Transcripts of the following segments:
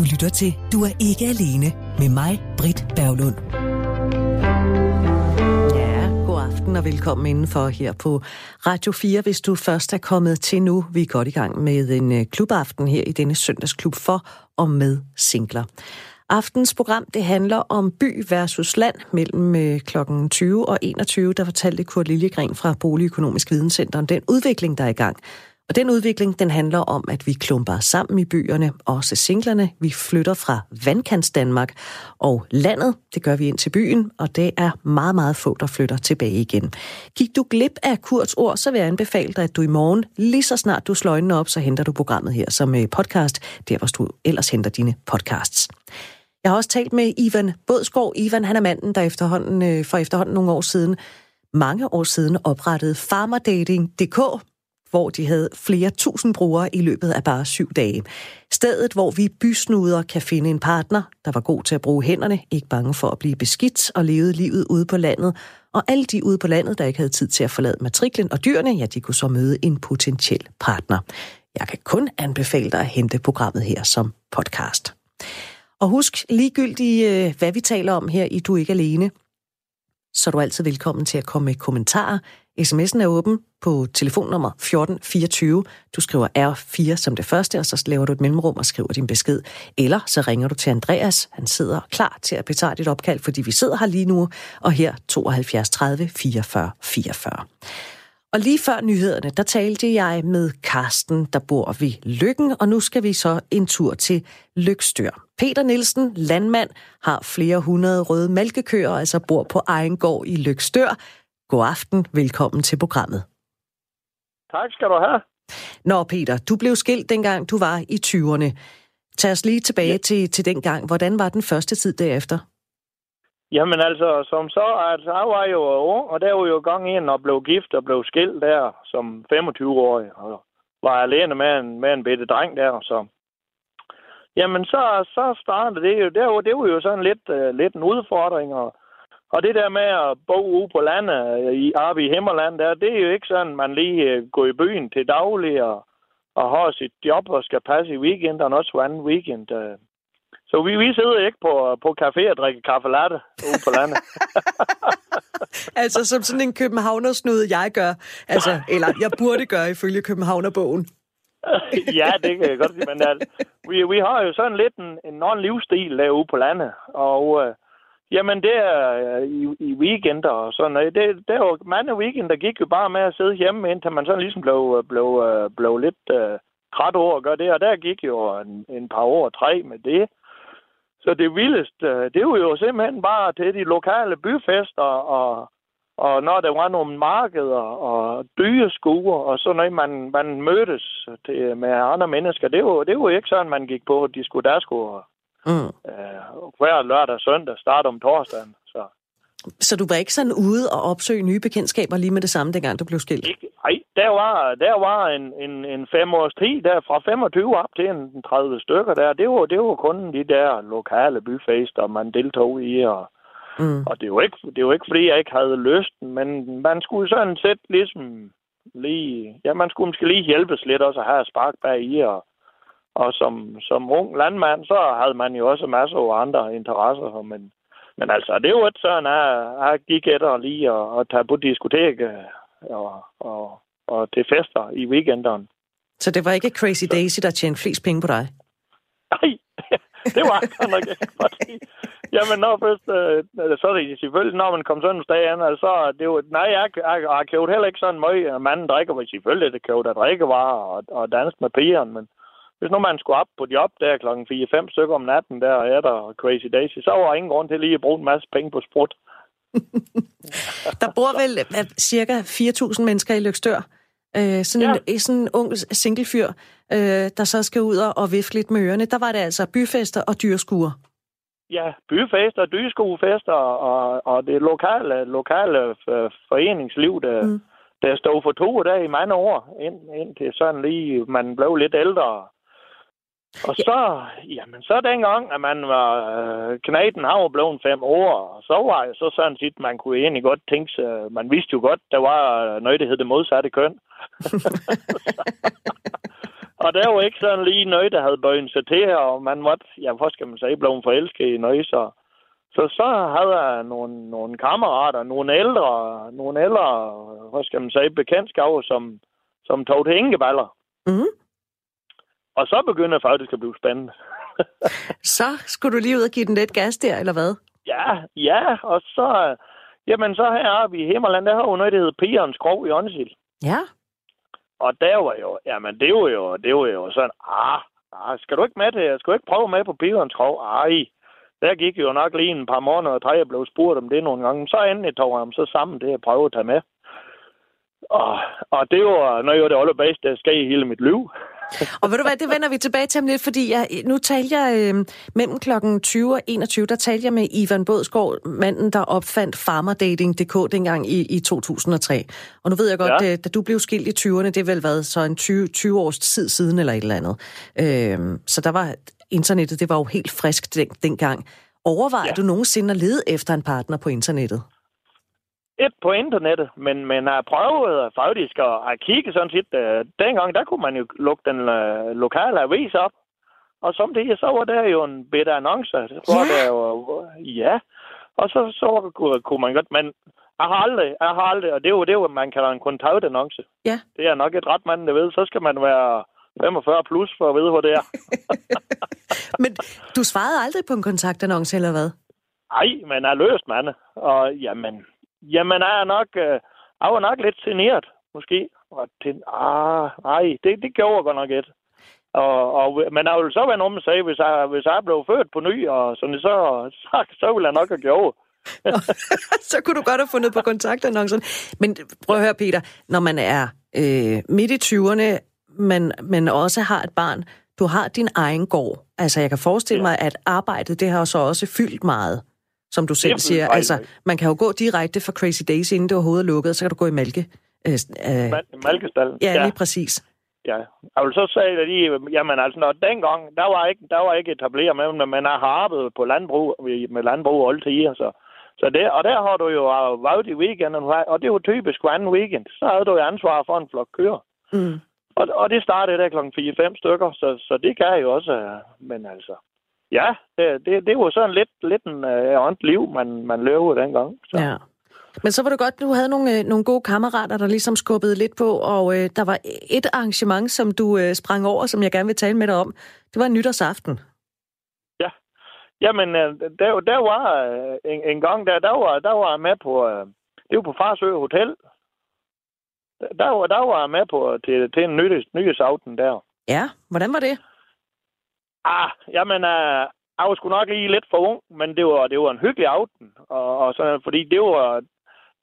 Du lytter til Du er ikke alene med mig, Britt Berglund. Ja, god aften og velkommen indenfor her på Radio 4, hvis du først er kommet til nu. Vi er godt i gang med en øh, klubaften her i denne søndagsklub for og med singler. Aftens program det handler om by versus land mellem kl. klokken 20 og 21. Der fortalte Kurt Liljegren fra Boligøkonomisk Videnscenter om den udvikling, der er i gang og den udvikling, den handler om, at vi klumper sammen i byerne, også singlerne. Vi flytter fra vandkants Danmark og landet, det gør vi ind til byen, og det er meget, meget få, der flytter tilbage igen. Gik du glip af Kurts ord, så vil jeg anbefale dig, at du i morgen, lige så snart du slår øjnene op, så henter du programmet her som øh, podcast, der hvor du ellers henter dine podcasts. Jeg har også talt med Ivan Bådsgaard. Ivan, han er manden, der efterhånden, øh, for efterhånden nogle år siden, mange år siden oprettede farmerdating.dk, hvor de havde flere tusind brugere i løbet af bare syv dage. Stedet, hvor vi bysnuder kan finde en partner, der var god til at bruge hænderne, ikke bange for at blive beskidt og levede livet ude på landet. Og alle de ude på landet, der ikke havde tid til at forlade matriklen og dyrene, ja, de kunne så møde en potentiel partner. Jeg kan kun anbefale dig at hente programmet her som podcast. Og husk ligegyldigt, øh, hvad vi taler om her i Du er ikke alene, så er du altid velkommen til at komme med kommentarer. SMS'en er åben på telefonnummer 1424. Du skriver R4 som det første, og så laver du et mellemrum og skriver din besked. Eller så ringer du til Andreas. Han sidder klar til at betage dit opkald, fordi vi sidder her lige nu, og her 72 30 44 44. Og lige før nyhederne, der talte jeg med Karsten, der bor ved Lykken, og nu skal vi så en tur til Lykstør. Peter Nielsen, landmand, har flere hundrede røde mælkekøer, altså bor på egen gård i Lykstør. God aften, velkommen til programmet. Tak skal du have. Nå Peter, du blev skilt dengang du var i 20'erne. Tag os lige tilbage ja. til, til den gang. Hvordan var den første tid derefter? Jamen altså, som så, altså, jeg var jo ung, og der var jo gang ind og blev gift og blev skilt der som 25-årig, og var alene med en, med en bitte dreng der, så... Jamen, så, så startede det jo, det var, det var jo sådan lidt, uh, lidt en udfordring, og, og det der med at bo ude på landet, i, oppe i Himmerland, der, det er jo ikke sådan, man lige uh, går i byen til daglig og, og har sit job og skal passe i weekenden, også hver anden weekend. Uh, så vi, vi sidder ikke på, på café og drikker kaffe latte ude på landet. altså som sådan en københavnersnude, jeg gør. Altså, eller jeg burde gøre ifølge Københavnerbogen. ja, det kan jeg godt sige. Men altså, vi, vi har jo sådan lidt en, en anden livsstil derude på landet. Og øh, jamen, det er øh, i, i weekender og sådan noget. Det, det var mange weekender gik jo bare med at sidde hjemme, indtil man sådan ligesom blev, øh, blev, øh, blev, lidt øh, træt over at gøre det. Og der gik jo en, en par år, tre med det. Så det vildeste, det var jo simpelthen bare til de lokale byfester, og, og når der var nogle markeder og dyreskuer, og sådan noget, man, man mødtes til, med andre mennesker, det var, det var ikke sådan, man gik på de skulle der skulle mm. øh, hver lørdag og søndag, starte om torsdagen. Så. så du var ikke sådan ude og opsøge nye bekendtskaber lige med det samme, dengang du blev skilt? Ikke, nej, der var, der var en, en, en fem års tid, der fra 25 op til en 30 stykker der. Det var, det var kun de der lokale byfester, man deltog i. Og, mm. og det, var ikke, det var ikke, fordi jeg ikke havde lysten, men man skulle sådan set ligesom lige... Ja, man skulle måske lige hjælpes lidt også at have spark bag i. Og, og som, som ung landmand, så havde man jo også masser af andre interesser. Men, men altså, det var ikke sådan, at jeg gik efter lige at, at tage på diskoteket og, og, og til fester i weekenderne. Så det var ikke Crazy Daisy, der tjente flest penge på dig? Nej, det var godt nok ikke. Fordi, jamen, når først, øh, så er det selvfølgelig, når man kom sådan en dag an, altså, det var, nej, jeg, jeg, jeg har købt heller ikke sådan meget, manden drikker, men selvfølgelig det købt at drikkevarer og, og danse med pigerne, men hvis nu man skulle op på job der klokken 4-5 stykker om natten der, og er der Crazy Daisy, så var der ingen grund til lige at bruge en masse penge på sprut. der bor vel cirka 4.000 mennesker i Lykstør. Uh, sådan, ja. en, sådan en ung singlefyr, uh, der så skal ud og vifte lidt med ørerne. Der var det altså byfester og dyrskuer. Ja, byfester, dyrskuefester og, og det lokale, lokale foreningsliv, der, mm. der stod for to dage i mange år, ind, indtil sådan lige man blev lidt ældre. Og så, jamen, så dengang, at man var, øh, knaden har blevet fem år, og så var jeg så sådan set, man kunne egentlig godt tænke sig, man vidste jo godt, der var noget, der hed det modsatte køn. og der var ikke sådan lige noget, der havde bøjet sig til, og man måtte, ja, hvor skal man sige, blev forelsket i noget, så, så så havde jeg nogle, nogle kammerater, nogle ældre, nogle ældre, hvad skal man sige, bekendtskaber, som, som tog til ingeballer. Mm. Og så begyndte det faktisk at blive spændende. så skulle du lige ud og give den lidt gas der, eller hvad? Ja, ja, og så, jamen så heroppe i Himmerland, der har jo noget, der hedder Pigerens Krog i Åndsild. Ja. Og der var jo, jamen det var jo, det var jo sådan, ah, ah skal du ikke med det? Skal du ikke prøve med på Pigerens Krog? Ej, der gik jo nok lige en par måneder, og jeg blev spurgt om det nogle gange. Så endelig tog jeg ham så sammen det, at prøve at tage med. Og, og det var noget af det allerbedste, der sker i hele mit liv. Og ved du hvad, det vender vi tilbage til om lidt, fordi jeg, nu talte jeg øh, mellem klokken 20 og 21, der talte jeg med Ivan Bådsgaard, manden, der opfandt farmerdating.dk dengang i, i 2003. Og nu ved jeg godt, ja. da du blev skilt i 20'erne, det er vel været så en 20, 20 års tid siden eller et eller andet. Øh, så der var internettet, det var jo helt frisk den, dengang. Overvejer ja. du nogensinde at lede efter en partner på internettet? Et på internettet, men, men har prøvet faktisk at, at kigge sådan set. Uh, dengang, der kunne man jo lukke den uh, lokale avis op. Og som det så var der jo en bedre annonce. Hvor ja. Der jo, ja. Og så, så kunne, man godt, men jeg har aldrig, jeg har aldrig, og det er jo det, man kalder en kontaktannonce. Ja. Det er nok et ret mand, der ved. Så skal man være 45 plus for at vide, hvor det er. men du svarede aldrig på en kontaktannonce, eller hvad? Nej, men jeg er løst, mand. Og jamen, Jamen, jeg er nok, øh, jeg var nok lidt generet, måske. Og til, ah, nej, det, det gjorde jeg godt nok et. Og, og, men jeg vil så være nogen, der sagde, hvis jeg, hvis jeg blev født på ny, og sådan, så, så, så ville jeg nok have gjort. så kunne du godt have fundet på kontaktannoncen. Men prøv at høre, Peter, når man er øh, midt i 20'erne, men, men også har et barn, du har din egen gård. Altså, jeg kan forestille ja. mig, at arbejdet, det har så også fyldt meget som du selv siger. Altså, man kan jo gå direkte fra Crazy Days, inden det overhovedet er lukket, så kan du gå i mælke. Øh, øh, Malkestallen. Ja, ja, lige præcis. Ja, jeg vil så sige, at lige, jamen altså, når dengang, der var ikke, der var ikke etableret med, men man har arbejdet på landbrug, med landbrug og tider, så, så det, og der har du jo været i weekenden, og det er jo typisk hver anden weekend, så havde du jo ansvar for en flok køer. Mm. Og, og det startede der klokken 4-5 stykker, så, så det kan jo også, men altså, ja, det, det, det var sådan lidt, lidt en øh, liv, man, man levede dengang. Så. Ja. Men så var det godt, du havde nogle, øh, nogle gode kammerater, der ligesom skubbede lidt på, og øh, der var et arrangement, som du øh, sprang over, som jeg gerne vil tale med dig om. Det var nytårsaften. Ja. Jamen, øh, der, der var øh, en, en gang, der, der, var, der var jeg med på, øh, det var på Farsø Hotel. Der, var, der var jeg med på til, til en nytårsaften der. Ja, hvordan var det? Ah, jamen, uh, jeg var sgu nok lige lidt for ung, men det var, det var en hyggelig aften. Og, og så, fordi det var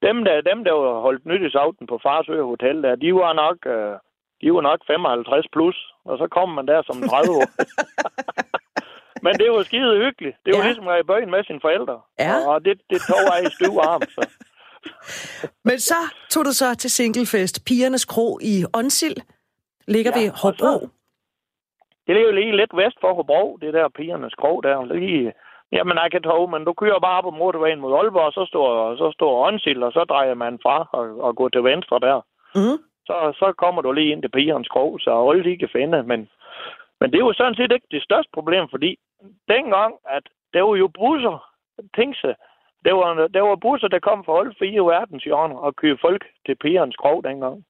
dem, der, dem, der var holdt nytårsaften på Farsø Hotel, der, de var nok, uh, de var nok 55 plus, og så kom man der som 30 år. men det var skide hyggeligt. Det var ja. ligesom at være i bøgen med sine forældre. Ja. Og det, det tog jeg i styv arm, så. Men så tog du så til singlefest. Pigernes Kro i Onsild ligger ja, ved Hobro. Det ligger lige lidt vest for Hobro, det der pigernes krog der. Lige, jamen, jeg kan tog, men du kører bare på motorvejen mod Aalborg, og så står, så står Åndsild, og så drejer man fra og, og går til venstre der. Mm. Så, så kommer du lige ind til pigernes krog, så alle de kan finde. Men, men det er jo sådan set ikke det største problem, fordi dengang, at der var jo busser, tænk sig, der var, der var busser, der kom fra alle fire verdenshjørner og kørte folk til pigernes krog dengang.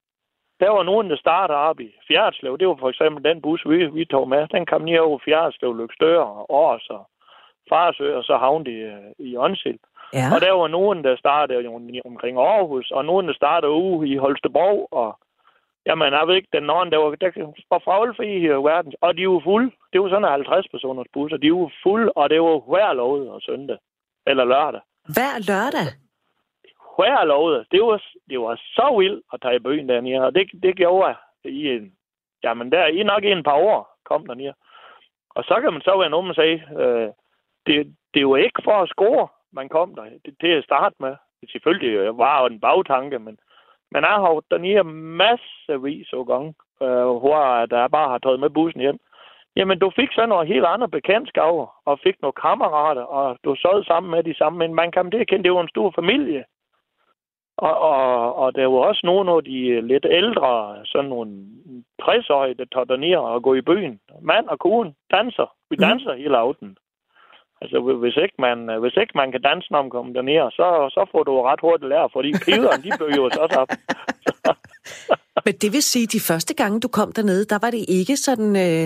Der var nogen, der startede op i Fjerdslev. Det var for eksempel den bus, vi, vi tog med. Den kom ned over Fjerdslev, Lykstør og Års og Farsø, og så havnede i, i Åndsild. Ja. Og der var nogen, der startede omkring Aarhus, og nogen, der startede ude i Holstebro, og jamen, jeg ved ikke, den anden, der var, der var fra i verden, og de var fulde. Det var sådan 50 personers busser. De var fulde, og det var hver lov og søndag. Eller lørdag. Hver lørdag? Hver lovede. Det var, det var så vildt at tage i byen dernede, og det, det gjorde jeg i en, jamen der, i nok i en par år kom der ned. Og så kan man så være nogen, man sige, øh, det, det var ikke for at score, man kom der det, til at starte med. Det selvfølgelig øh, var jo en bagtanke, men, men jeg har dernede massevis af gange, øh, hvor der bare har taget med bussen hjem. Jamen, du fik så nogle helt andre bekendtskaber, og fik nogle kammerater, og du sad sammen med de samme, men man kan det kende, det var en stor familie. Og, og, og der var også nogle af de lidt ældre, sådan nogle 60-årige, der tager derned og går i byen. Mand og kone danser. Vi danser mm. hele aften. Altså, hvis ikke man, hvis ikke man kan danse, når man kommer derned, så, så får du ret hurtigt lære, fordi piberne, de bøger jo også op. Men det vil sige, at de første gange, du kom dernede, der var det ikke sådan øh,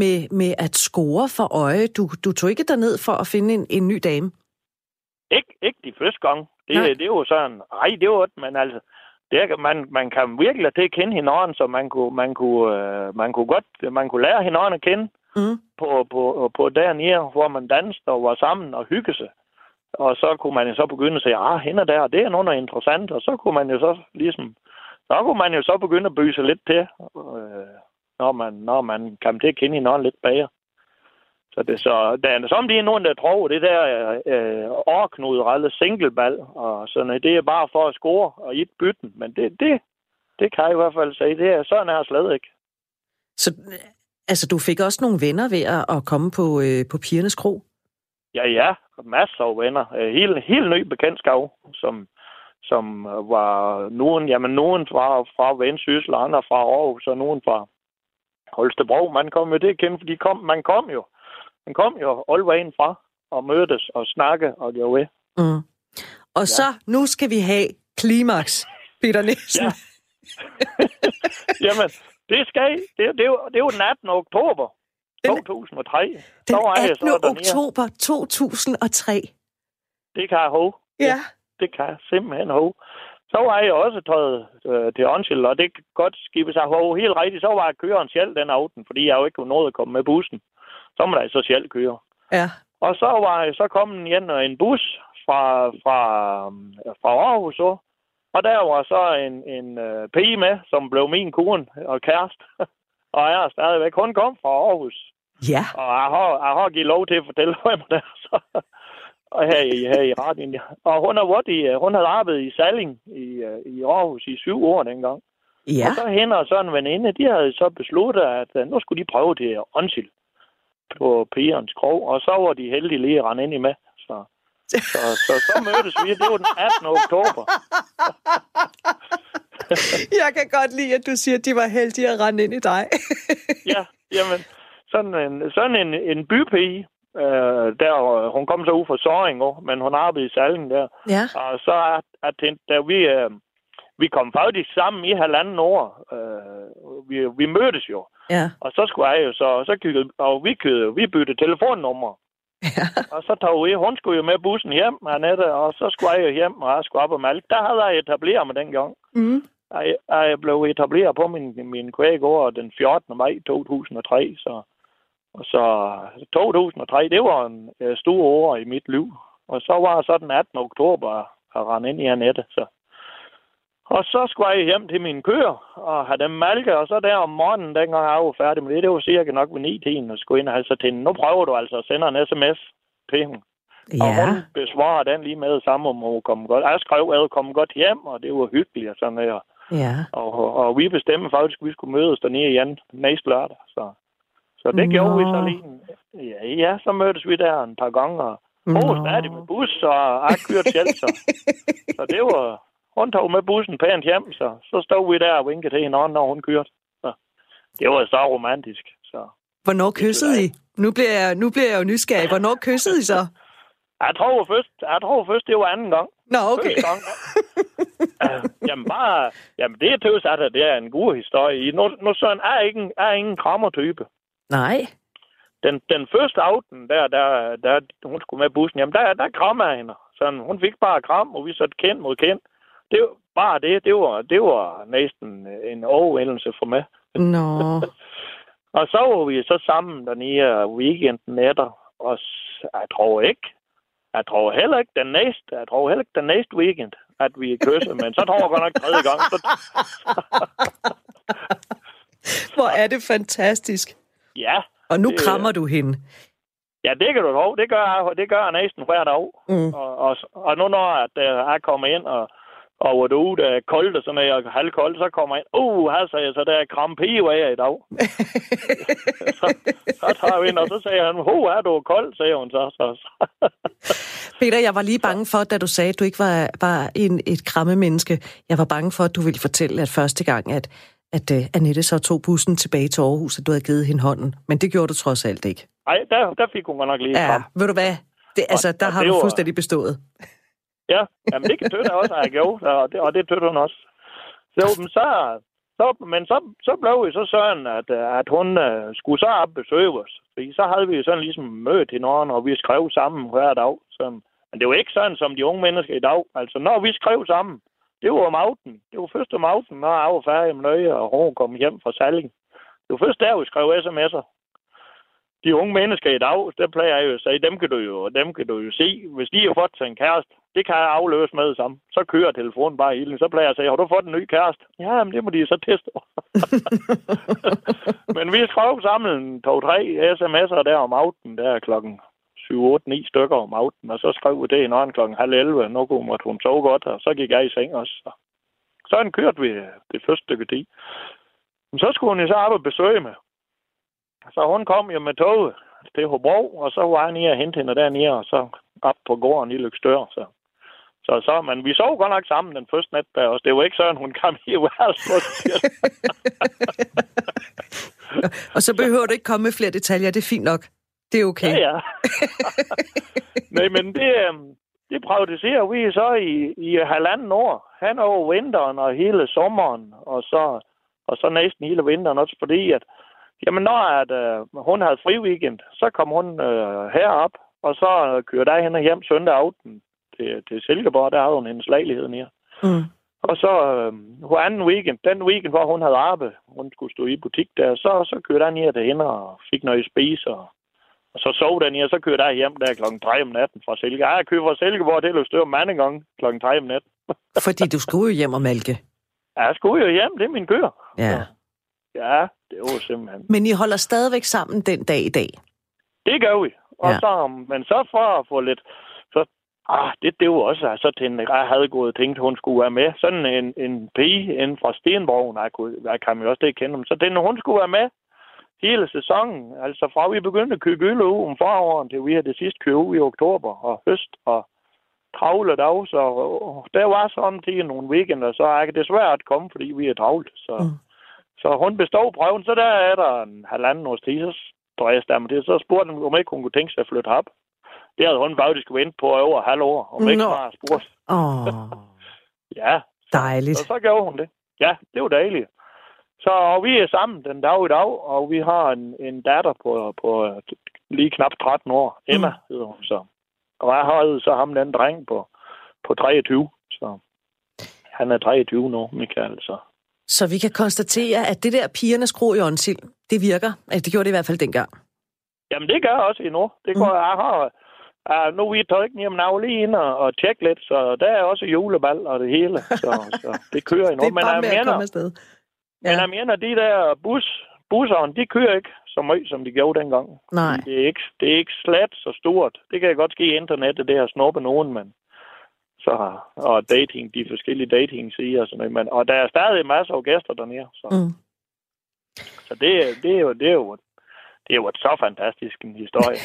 med, med at score for øje. Du, du tog ikke derned for at finde en, en ny dame? Ikke, ikke de første gange. Det, det er jo sådan, ej, det var men altså, det er, man, man kan virkelig til at kende hinanden, så man kunne, man kunne, øh, man kunne godt, man kunne lære hinanden at kende mm. på, på, på dernede, hvor man dansede og var sammen og hygge sig. Og så kunne man jo så begynde at sige, ah, hende der, det er noget, er interessant. Og så kunne man jo så ligesom, så kunne man jo så begynde at sig lidt til, øh, når man, når man kan til at kende hinanden lidt bagere. Så det så, der er som de er nogen, der tror, det der øh, årknuderelle singleball, og sådan det er bare for at score og et bytten. Men det, det, det kan jeg i hvert fald sige, det er sådan er slet ikke. Så altså, du fik også nogle venner ved at komme på, øh, på pigernes kro? Ja, ja. Masser af venner. Øh, helt, helt ny bekendtskab, som, som var nogen, jamen nogen fra, fra Vendsyssel, andre fra Aarhus, og nogen fra Holstebro. Man kom jo det at kende, fordi kom, man kom jo han kom jo all vejen fra og mødtes og snakke og gjorde ved. Mm. Og ja. så, nu skal vi have klimaks, Peter Nielsen. Ja. Jamen, det skal I. Det, det, er det jo den 18. oktober 2003. Den så 18. Jeg så oktober 2003. Det kan jeg håbe. Ja. Det kan jeg simpelthen håbe. Så var jeg også taget øh, til Onsild, og det kan godt skibe sig helt rigtigt. Så var jeg køren selv den aften, fordi jeg jo ikke kunne nå at komme med bussen så må der så selv køre. Ja. Og så var så kom igen en bus fra, fra, fra Aarhus, og der var så en, en uh, pige med, som blev min kone og kæreste. og jeg er stadigvæk. Hun kom fra Aarhus. Ja. Og jeg har, jeg har givet lov til at fortælle hvem der. Så, og her i, her i radioen. Og hun været i, hun havde arbejdet i Salling i, øh, i Aarhus i syv år dengang. Ja. Og så hende og så en veninde, de havde så besluttet, at nu skulle de prøve til Onsil på pigerens krog, og så var de heldige lige at rende ind i med. Så, så, så, så, så mødtes vi, det var den 18. oktober. Jeg kan godt lide, at du siger, at de var heldige at rende ind i dig. ja, jamen, sådan en, sådan en, en bypige, øh, der, hun kom så ud fra Søring, men hun arbejdede i Salgen der. Ja. Og så at, at da vi, øh, vi kom faktisk sammen i halvanden år. Øh, vi, vi mødtes jo. Ja. Og så skulle jeg jo så, så kiggede, og vi, kiggede, vi byttede telefonnummer. Ja. Og så tog vi, hun skulle jo med bussen hjem, Annette, og så skulle jeg jo hjem, og jeg skulle op og malke. Der havde jeg etableret mig dengang. Mm. Jeg, jeg blev etableret på min, min kvægård den 14. maj 2003, så, og så 2003, det var en uh, stor år i mit liv. Og så var så den 18. oktober at rende ind i Annette, så og så skulle jeg hjem til min køer og have dem malke, og så der om morgenen, dengang jeg var færdig med det, det var cirka nok ved 9 tiden, og skulle ind og have så til Nu prøver du altså at sende en sms til hende. Ja. Og hun besvarer den lige med samme, om hun kom godt. Jeg skrev, at hun kom godt hjem, og det var hyggeligt og sådan noget. Ja. Og, og, og vi bestemte faktisk, at vi skulle mødes dernede igen næste lørdag. Så, så det Nå. gjorde vi så lige. Ja, ja, så mødtes vi der en par gange, og hun var stadig med bus, og jeg kørte selv, så, så det var, hun tog med bussen pænt hjem, så, så stod vi der og vinkede til hinanden, når hun kørte. Så, det var så romantisk. Så. Hvornår kyssede I? Nu bliver, jeg, nu bliver jeg jo nysgerrig. Hvornår kyssede I så? Jeg tror først, jeg tror først det var anden gang. Nå, okay. gang. uh, jamen bare, jamen det er tøvs, at det er en god historie. Nu, nu sådan er ingen, er ingen krammertype. Nej. Den, den første aften, der, der, der, hun skulle med bussen, jamen der, der krammer jeg hende. Sådan, hun fik bare kram, og vi satte kendt mod kendt det var bare det, det var, det var næsten en overvældelse for mig. Nå. og så var vi så sammen dernede weekenden etter, og jeg tror ikke, jeg tror heller ikke den næste, jeg tror heller ikke den næste weekend, at vi kysser, men så tror jeg godt nok tredje gang. Så... Hvor er det fantastisk. Ja. Og nu det, krammer du hende. Ja, det kan du tro. Det gør jeg, det gør jeg næsten hver dag. Mm. Og, og, og nu når at, uh, jeg kommer ind og og hvor du der er koldt og sådan noget, og halvkoldt, så kommer jeg ind, uh, her sagde jeg, så der er krampe af i dag. så, så tager vi ind, og så sagde han, ho, er du kold, sagde hun så. så, så. Peter, jeg var lige bange for, da du sagde, at du ikke var, var en, et kramme menneske. Jeg var bange for, at du ville fortælle, at første gang, at, at uh, Annette så tog bussen tilbage til Aarhus, at du havde givet hende hånden. Men det gjorde du trods alt ikke. Nej, der, der fik hun nok lige ja, frem. Ved du hvad? Det, altså, der og har du var... fuldstændig bestået. Ja, jamen det kan tøtte også have gjort, og det, og det tøtte hun også. Så, så, så, men så, så blev vi så sådan, at, at hun uh, skulle så op besøge os. Fordi så havde vi sådan ligesom mødt hinanden, og vi skrev sammen hver dag. Så, men det var ikke sådan som de unge mennesker i dag. Altså, når vi skrev sammen, det var om aftenen. Det var først om aftenen, når jeg var færdig med nøje, og hun kom hjem fra Salling. Det var først der, vi skrev sms'er de unge mennesker i dag, der plejer jeg jo at sige, dem kan du jo, dem kan du jo se. Hvis de har fået til en kæreste, det kan jeg afløse med sammen. Så kører telefonen bare i. Så plejer jeg at sige, har du fået en ny kæreste? Ja, men det må de så teste. men vi skrev sammen to-tre sms'er der om aftenen, der klokken 7, 8, 9 stykker om aftenen, og så skrev vi det i nogen klokken halv 11. Nu kunne hun sove godt, og så gik jeg i seng også. Så kørte vi det første stykke tid. Men så skulle hun jo så op og besøge mig. Så hun kom jo med toget til Hobro, og så var jeg nede og hente hende dernede, og så op på gården i Lykstør. Så. Så, så, men vi sov godt nok sammen den første nat der også. Det var ikke sådan, hun kom i værelset. og så behøver du ikke komme med flere detaljer. Det er fint nok. Det er okay. Ja, ja. Nej, men det, øhm, det praktiserer vi så i, i halvanden år. Han over vinteren og hele sommeren, og så, og så næsten hele vinteren også, fordi at Jamen, når at, øh, hun havde fri weekend, så kom hun øh, herop, og så kørte jeg hende hjem søndag aften til, til Silkeborg. Der havde hun hendes lejlighed nede. Mm. Og så øh, på anden weekend, den weekend, hvor hun havde arbejde, hun skulle stå i butik der, så, så kørte jeg ned hende og fik noget at spise. Og, og så sov den og så kørte jeg hjem der klokken 3 om natten fra Silkeborg. Jeg kørte fra Silkeborg til Løstør mange gange klokken 3 om natten. Fordi du skulle jo hjem og malke. Ja, jeg skulle jo hjem. Det er min køer. Ja. Så. Ja, det var simpelthen. Men I holder stadigvæk sammen den dag i dag? Det gør vi. Og ja. så, men så for at få lidt... Ah, det, det var også altså, til en, jeg havde gået og tænkt, hun skulle være med. Sådan en, en pige inden fra Stenborg, jeg, kunne, jeg kan jo også det kende dem. Så den, hun skulle være med hele sæsonen. Altså fra vi begyndte at købe øl om foråren, til vi havde det sidste købe i oktober og høst og travle dag. Så der var sådan til nogle weekender, så er det desværre at komme, fordi vi er travlt. Så. Mm. Så hun bestod prøven, så der er der en halvanden års tid, så drejede jeg det. Så spurgte hun, om ikke hun kunne tænke sig at flytte op. Det havde hun faktisk ventet på over halv år, om ikke bare spurgt. Oh. ja. Dejligt. Så, så gjorde hun det. Ja, det var dejligt. Så og vi er sammen den dag i dag, og vi har en, en datter på, på lige knap 13 år. Emma mm. hedder hun så. Og jeg har så ham den dreng på, på 23. Så han er 23 nu, Michael. Så så vi kan konstatere, at det der pigernes gro i åndsild, det virker. Det gjorde det i hvert fald dengang. Jamen, det gør også endnu. Det går, mm. jeg har, uh, nu vi tager ikke hjem nav lige ind og, og tjekke lidt, så der er også julebal og det hele. Så, så det kører endnu. det er bare men, jeg mener, afsted. Ja. Men jeg mener, de der bus, busserne, de kører ikke så meget, som de gjorde dengang. Nej. Det er ikke, det er ikke slet så stort. Det kan godt ske i internettet, det har snuppet nogen, men så, og dating, de forskellige dating siger og sådan noget. Men, og der er stadig masser af gæster dernede. Så, mm. så det, det, er jo, det, er jo, det er jo et så fantastisk en historie.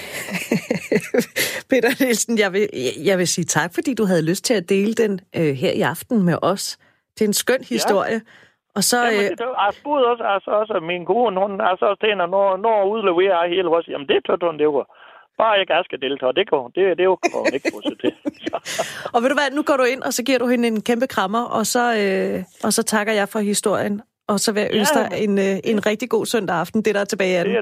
Peter Nielsen, jeg vil, jeg vil sige tak, fordi du havde lyst til at dele den øh, her i aften med os. Det er en skøn historie. Ja. Og så, Jamen, det, jeg spurgte også, altså, også min kone, hun er så også til, når, når udleverer hele vores, jamen det tog hun, det var. Bare jeg skal deltage. Det, går, det, det er jo hun ikke få til. og ved du hvad, nu går du ind, og så giver du hende en kæmpe krammer, og så, øh, og så takker jeg for historien. Og så vil jeg ønske ja, dig en, øh, en rigtig god søndag aften, det der er tilbage af den.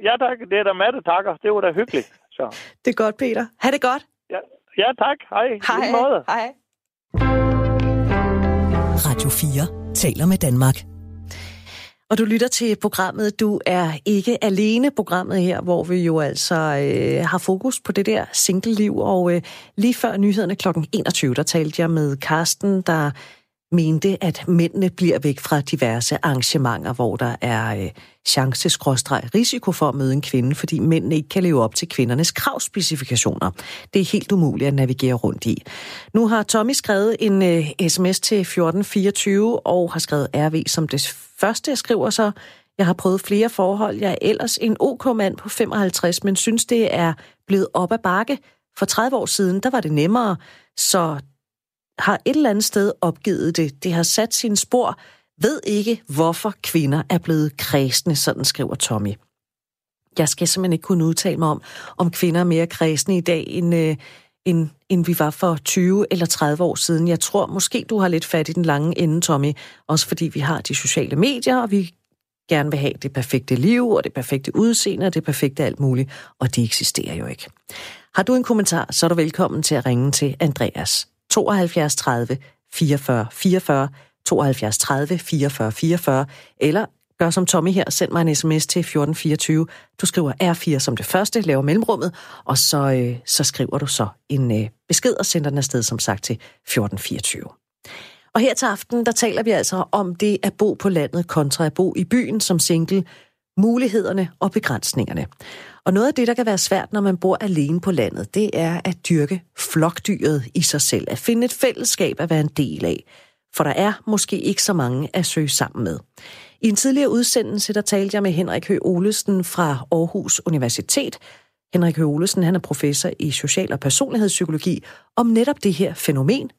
Ja tak, det er der Matte takker. Det var da hyggeligt. Så. Det er godt, Peter. Ha' det godt. Ja, ja tak. Hej. Hej. Hej. Radio 4 taler med Danmark. Og du lytter til programmet Du er ikke alene, programmet her, hvor vi jo altså øh, har fokus på det der single-liv. Og øh, lige før nyhederne kl. 21, der talte jeg med Karsten, der mente, at mændene bliver væk fra diverse arrangementer, hvor der er øh, chance risiko for at møde en kvinde, fordi mændene ikke kan leve op til kvindernes kravspecifikationer. Det er helt umuligt at navigere rundt i. Nu har Tommy skrevet en øh, sms til 1424 og har skrevet RV som det første. Jeg skriver så, jeg har prøvet flere forhold. Jeg er ellers en OK mand på 55, men synes, det er blevet op ad bakke. For 30 år siden, der var det nemmere, så har et eller andet sted opgivet det. Det har sat sine spor. Ved ikke, hvorfor kvinder er blevet kredsende, sådan skriver Tommy. Jeg skal simpelthen ikke kunne udtale mig om, om kvinder er mere kredsende i dag, end, øh, end, end vi var for 20 eller 30 år siden. Jeg tror måske, du har lidt fat i den lange ende, Tommy. Også fordi vi har de sociale medier, og vi gerne vil have det perfekte liv, og det perfekte udseende, og det perfekte alt muligt, og det eksisterer jo ikke. Har du en kommentar, så er du velkommen til at ringe til Andreas 72 30 44 44, 72 30 44 44, eller gør som Tommy her, send mig en sms til 1424. Du skriver R4 som det første, laver mellemrummet, og så, øh, så skriver du så en øh, besked og sender den afsted, som sagt, til 1424. Og her til aften, der taler vi altså om det at bo på landet kontra at bo i byen som single, mulighederne og begrænsningerne. Og noget af det, der kan være svært, når man bor alene på landet, det er at dyrke flokdyret i sig selv, at finde et fællesskab at være en del af. For der er måske ikke så mange at søge sammen med. I en tidligere udsendelse, der talte jeg med Henrik Høgh Olesen fra Aarhus Universitet. Henrik Høgh Olesen, han er professor i social- og personlighedspsykologi, om netop det her fænomen,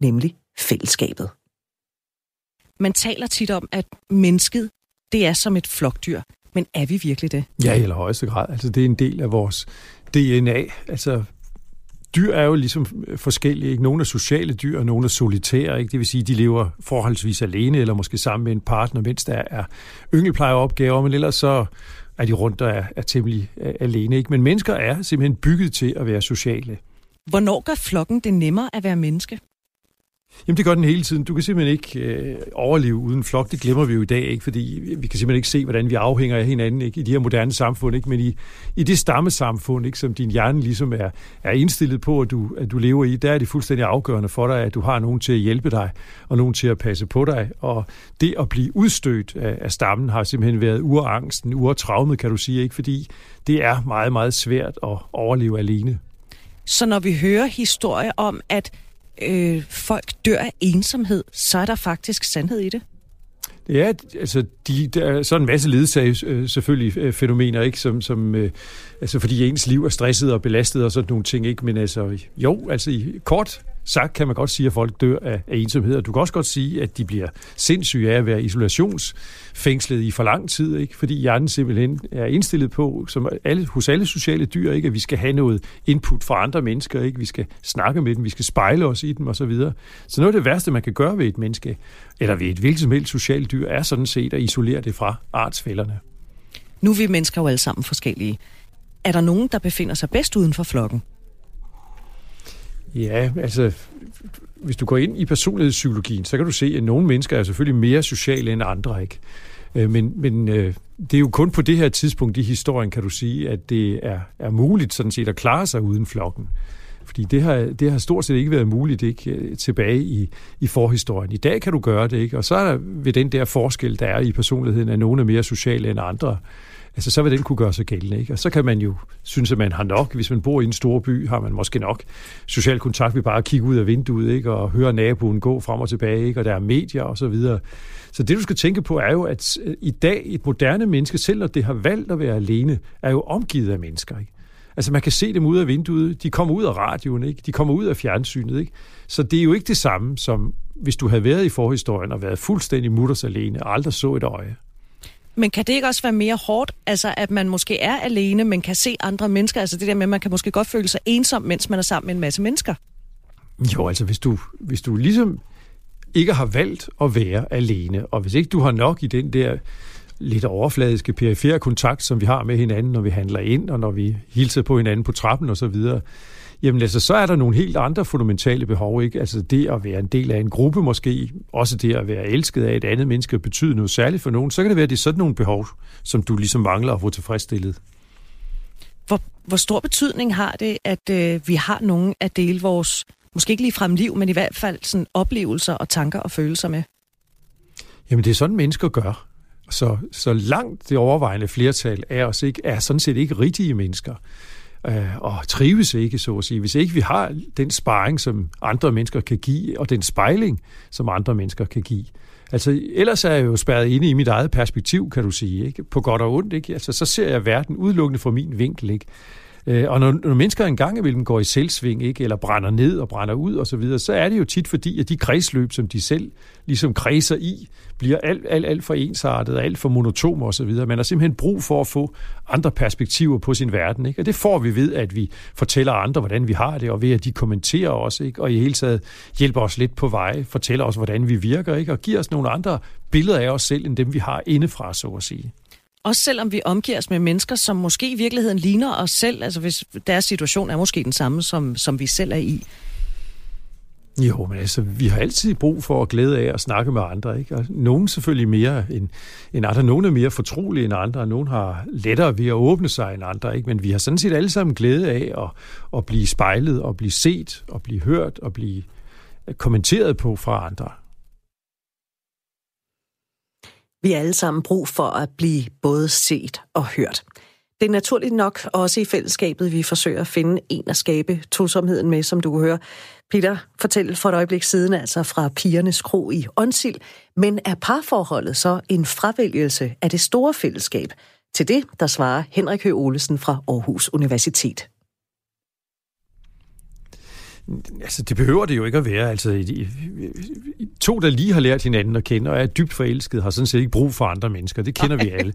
nemlig fællesskabet. Man taler tit om, at mennesket, det er som et flokdyr. Men er vi virkelig det? Ja, i allerhøjeste grad. Altså, det er en del af vores DNA. Altså, dyr er jo ligesom forskellige. Ikke? Nogle er sociale dyr, og nogle er solitære. Ikke? Det vil sige, de lever forholdsvis alene, eller måske sammen med en partner, mens der er yngelplejeopgaver, men ellers så er de rundt og er, er temmelig alene. Ikke? Men mennesker er simpelthen bygget til at være sociale. Hvornår gør flokken det nemmere at være menneske? Jamen det gør den hele tiden. Du kan simpelthen ikke øh, overleve uden flok. Det glemmer vi jo i dag, ikke? fordi vi kan simpelthen ikke se, hvordan vi afhænger af hinanden ikke? i de her moderne samfund. Ikke? Men i, i det stammesamfund, ikke? som din hjerne ligesom er, er indstillet på, at du, at du lever i, der er det fuldstændig afgørende for dig, at du har nogen til at hjælpe dig, og nogen til at passe på dig. Og det at blive udstødt af, af stammen har simpelthen været urangsten, urtraumet, kan du sige, ikke? fordi det er meget, meget svært at overleve alene. Så når vi hører historier om, at øh, folk dør af ensomhed, så er der faktisk sandhed i det. Ja, altså de, der er så en masse ledsage øh, selvfølgelig øh, fænomener, ikke, som, som øh, altså fordi ens liv er stresset og belastet og sådan nogle ting, ikke, men altså jo, altså i kort sagt kan man godt sige, at folk dør af, af ensomhed, og du kan også godt sige, at de bliver sindssyge af at være isolationsfængslet i for lang tid, ikke? fordi hjernen simpelthen er indstillet på, som alle, hos alle sociale dyr, ikke? at vi skal have noget input fra andre mennesker, ikke? vi skal snakke med dem, vi skal spejle os i dem osv. Så, videre. så noget af det værste, man kan gøre ved et menneske, eller ved et hvilket som helst socialt dyr, er sådan set at isolere det fra artsfælderne. Nu er vi mennesker jo alle sammen forskellige. Er der nogen, der befinder sig bedst uden for flokken? Ja, altså, hvis du går ind i personlighedspsykologien, så kan du se, at nogle mennesker er selvfølgelig mere sociale end andre, ikke? Øh, men, men øh, det er jo kun på det her tidspunkt i historien, kan du sige, at det er, er muligt sådan set at klare sig uden flokken. Fordi det har, det har stort set ikke været muligt ikke, øh, tilbage i, i forhistorien. I dag kan du gøre det, ikke? og så er der ved den der forskel, der er i personligheden, at nogle er mere sociale end andre altså så vil den kunne gøre sig gældende. Ikke? Og så kan man jo synes, at man har nok. Hvis man bor i en stor by, har man måske nok social kontakt ved bare at kigge ud af vinduet ikke? og høre naboen gå frem og tilbage, ikke? og der er medier og så videre. Så det, du skal tænke på, er jo, at øh, i dag et moderne menneske, selv når det har valgt at være alene, er jo omgivet af mennesker. Ikke? Altså man kan se dem ud af vinduet, de kommer ud af radioen, ikke? de kommer ud af fjernsynet. Ikke? Så det er jo ikke det samme som hvis du havde været i forhistorien og været fuldstændig mutters alene og aldrig så et øje. Men kan det ikke også være mere hårdt, altså at man måske er alene, men kan se andre mennesker? Altså det der med, at man kan måske godt føle sig ensom, mens man er sammen med en masse mennesker. Jo, altså hvis du, hvis du ligesom ikke har valgt at være alene, og hvis ikke du har nok i den der lidt overfladiske perifære kontakt, som vi har med hinanden, når vi handler ind, og når vi hilser på hinanden på trappen og så videre, Jamen altså, så er der nogle helt andre fundamentale behov, ikke? Altså det at være en del af en gruppe måske, også det at være elsket af et andet menneske, betyder noget særligt for nogen. Så kan det være, at det er sådan nogle behov, som du ligesom mangler at få tilfredsstillet. Hvor, hvor stor betydning har det, at øh, vi har nogen at dele vores måske ikke lige frem liv, men i hvert fald sådan oplevelser og tanker og følelser med? Jamen det er sådan, mennesker gør. Så, så langt det overvejende flertal af os ikke, er sådan set ikke rigtige mennesker øh, og trives ikke, så at sige. Hvis ikke vi har den sparring, som andre mennesker kan give, og den spejling, som andre mennesker kan give. Altså, ellers er jeg jo spærret inde i mit eget perspektiv, kan du sige, ikke? på godt og ondt. Ikke? Altså, så ser jeg verden udelukkende fra min vinkel. Ikke? Øh, og når, når mennesker engang imellem går i selvsving, ikke, eller brænder ned og brænder ud osv., så, videre, så er det jo tit fordi, at de kredsløb, som de selv ligesom kredser i, bliver alt, alt, alt for ensartet alt for monotome osv. Man har simpelthen brug for at få andre perspektiver på sin verden. Ikke? Og det får vi ved, at vi fortæller andre, hvordan vi har det, og ved at de kommenterer os, ikke? og i hele taget hjælper os lidt på vej, fortæller os, hvordan vi virker, ikke? og giver os nogle andre billeder af os selv, end dem vi har indefra, så at sige. Også selvom vi omgiver os med mennesker, som måske i virkeligheden ligner os selv, altså hvis deres situation er måske den samme, som, som vi selv er i. Jo, men altså, vi har altid brug for at glæde af at snakke med andre, ikke? Og nogen selvfølgelig mere end, end andre. Nogle er mere fortrolige end andre, og nogen har lettere ved at åbne sig end andre, ikke? Men vi har sådan set alle sammen glæde af at, at blive spejlet, og blive set, og blive hørt, og blive kommenteret på fra andre. Vi har alle sammen brug for at blive både set og hørt. Det er naturligt nok også i fællesskabet, vi forsøger at finde en at skabe tosomheden med, som du kan høre. Peter fortæller for et øjeblik siden, altså fra pigernes kro i Åndsild. Men er parforholdet så en fravælgelse af det store fællesskab? Til det, der svarer Henrik Høgh Olesen fra Aarhus Universitet. Altså, det behøver det jo ikke at være. Altså, to, der lige har lært hinanden at kende og er dybt forelsket, har sådan set ikke brug for andre mennesker. Det kender vi alle.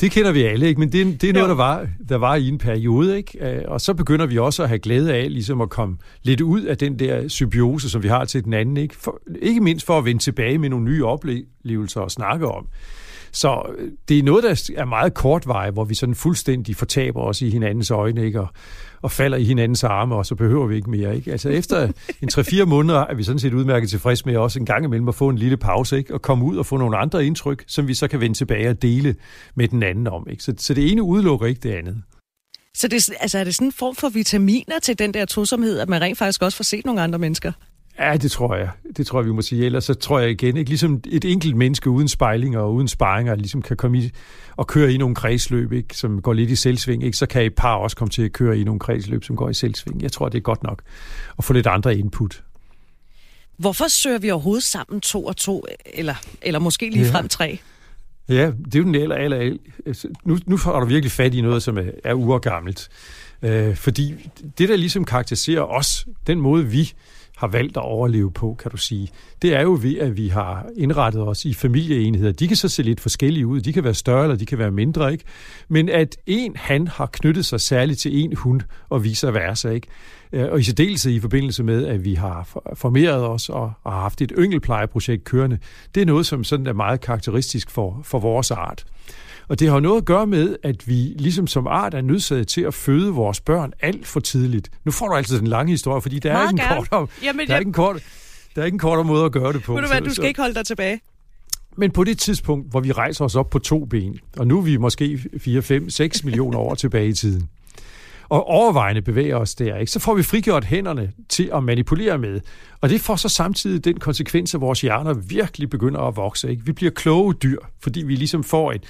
Det kender vi alle, ikke? Men det, det er noget, der var, der var i en periode, ikke? Øh, og så begynder vi også at have glæde af ligesom at komme lidt ud af den der symbiose, som vi har til den anden, ikke? For, ikke mindst for at vende tilbage med nogle nye oplevelser og snakke om. Så øh, det er noget, der er meget kortveje, hvor vi sådan fuldstændig fortaber os i hinandens øjne, ikke? Og, og falder i hinandens arme, og så behøver vi ikke mere. Ikke? Altså efter en 3-4 måneder er vi sådan set udmærket tilfreds med også en gang imellem at få en lille pause, ikke? og komme ud og få nogle andre indtryk, som vi så kan vende tilbage og dele med den anden om. Ikke? Så, så det ene udelukker ikke det andet. Så det, altså, er det sådan en form for vitaminer til den der tosomhed, at man rent faktisk også får set nogle andre mennesker? Ja, det tror jeg. Det tror jeg, vi må sige. Ellers så tror jeg igen, ikke? ligesom et enkelt menneske uden spejlinger og uden sparringer, ligesom kan komme i og køre i nogle kredsløb, ikke? som går lidt i selvsving, ikke? så kan et par også komme til at køre i nogle kredsløb, som går i selvsving. Jeg tror, det er godt nok at få lidt andre input. Hvorfor søger vi overhovedet sammen to og to, eller, eller måske lige frem tre? Ja, det er jo den aller, aller, altså, nu, nu får du virkelig fat i noget, som er, er urgammelt. Øh, fordi det, der ligesom karakteriserer os, den måde vi har valgt at overleve på, kan du sige, det er jo ved, at vi har indrettet os i familieenheder. De kan så se lidt forskellige ud. De kan være større, eller de kan være mindre, ikke? Men at en han har knyttet sig særligt til en hund, og vice versa, ikke? Øh, og i særdeleshed i forbindelse med, at vi har formeret os og har haft et yngelplejeprojekt kørende, det er noget, som sådan er meget karakteristisk for, for vores art. Og det har noget at gøre med, at vi ligesom som art er nødsaget til at føde vores børn alt for tidligt. Nu får du altid den lange historie, fordi der er ikke en kort, Jamen, der er ikke en kort, der er ikke en kortere måde at gøre det på. Ved du hvad, du skal ikke holde dig tilbage. Men på det tidspunkt, hvor vi rejser os op på to ben, og nu er vi måske 4, 5, 6 millioner år tilbage i tiden, og overvejende bevæger os der, ikke? så får vi frigjort hænderne til at manipulere med. Og det får så samtidig den konsekvens, at vores hjerner virkelig begynder at vokse. Ikke? Vi bliver kloge dyr, fordi vi ligesom får et,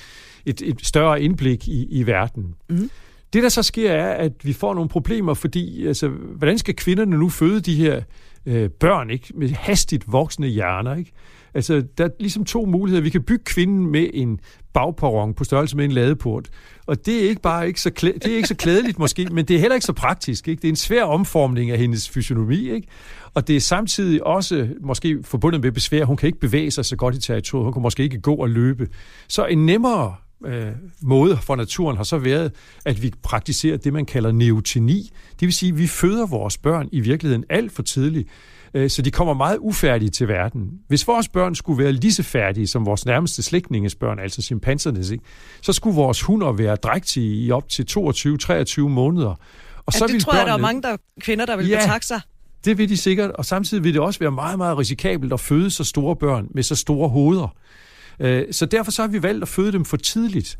et, et større indblik i, i verden. Mm. Det, der så sker, er, at vi får nogle problemer, fordi altså, hvordan skal kvinderne nu føde de her øh, børn ikke med hastigt voksende hjerner? Ikke? Altså, der er ligesom to muligheder. Vi kan bygge kvinden med en bagperron på størrelse med en ladeport. Og det er ikke bare ikke så, klæ- det er ikke så klædeligt måske, men det er heller ikke så praktisk. Ikke? Det er en svær omformning af hendes fysionomi. Ikke? Og det er samtidig også måske forbundet med besvær. Hun kan ikke bevæge sig så godt i territoriet. Hun kan måske ikke gå og løbe. Så en nemmere øh, måde for naturen har så været, at vi praktiserer det, man kalder neoteni. Det vil sige, at vi føder vores børn i virkeligheden alt for tidligt, øh, så de kommer meget ufærdige til verden. Hvis vores børn skulle være lige så færdige som vores nærmeste slægtninges børn, altså chimpansernes, ikke? så skulle vores hunder være drægtige i op til 22-23 måneder. Og så ja, det tror børnene... jeg, der er mange der, kvinder, der vil ja, betakke sig. Det vil de sikkert, og samtidig vil det også være meget, meget risikabelt at føde så store børn med så store hoveder. Øh, så derfor så har vi valgt at føde dem for tidligt.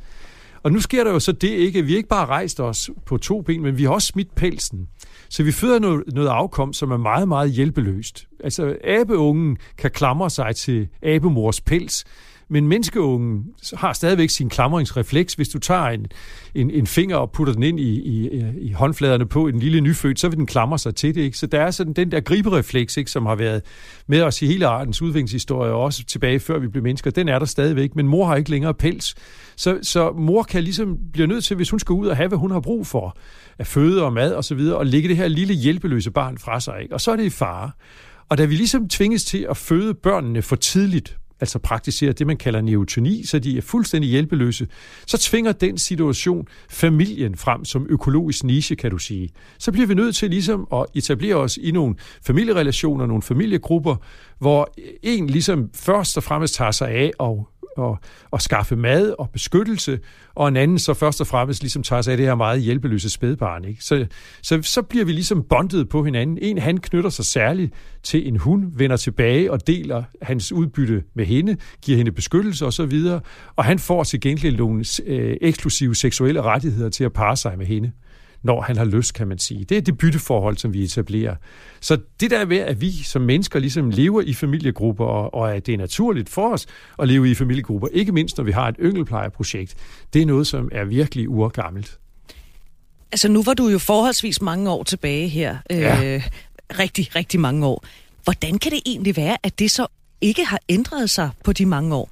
Og nu sker der jo så det ikke, Vi vi ikke bare rejst os på to ben, men vi har også smidt pelsen. Så vi føder noget, noget afkom, som er meget, meget hjælpeløst. Altså, abeungen kan klamre sig til abemors pels, men menneskeungen har stadigvæk sin klamringsrefleks. Hvis du tager en, en, en finger og putter den ind i, i, i håndfladerne på en lille nyfødt, så vil den klamre sig til det. Ikke? Så der er sådan den der griberefleks, ikke, som har været med os i hele artens udviklingshistorie, og også tilbage før vi blev mennesker, den er der stadigvæk, men mor har ikke længere pels. Så, så mor kan ligesom blive nødt til, hvis hun skal ud og have, hvad hun har brug for, af føde og mad osv., og, og lægge det her lille hjælpeløse barn fra sig. Ikke? Og så er det i fare. Og da vi ligesom tvinges til at føde børnene for tidligt, altså praktiserer det, man kalder neotoni, så de er fuldstændig hjælpeløse, så tvinger den situation familien frem som økologisk niche, kan du sige. Så bliver vi nødt til ligesom at etablere os i nogle familierelationer, nogle familiegrupper, hvor en ligesom først og fremmest tager sig af og at, at skaffe mad og beskyttelse, og en anden så først og fremmest ligesom tager sig af det her meget hjælpeløse spædbarn. Ikke? Så, så, så bliver vi ligesom bondet på hinanden. En han knytter sig særligt til en hund, vender tilbage og deler hans udbytte med hende, giver hende beskyttelse osv., og, og han får til gengæld nogle øh, eksklusive seksuelle rettigheder til at parre sig med hende når han har lyst, kan man sige. Det er det bytteforhold, som vi etablerer. Så det der ved, at vi som mennesker ligesom lever i familiegrupper, og, og at det er naturligt for os at leve i familiegrupper, ikke mindst når vi har et yngelplejeprojekt, det er noget, som er virkelig urgammelt. Altså nu var du jo forholdsvis mange år tilbage her. Ja. Øh, rigtig, rigtig mange år. Hvordan kan det egentlig være, at det så ikke har ændret sig på de mange år?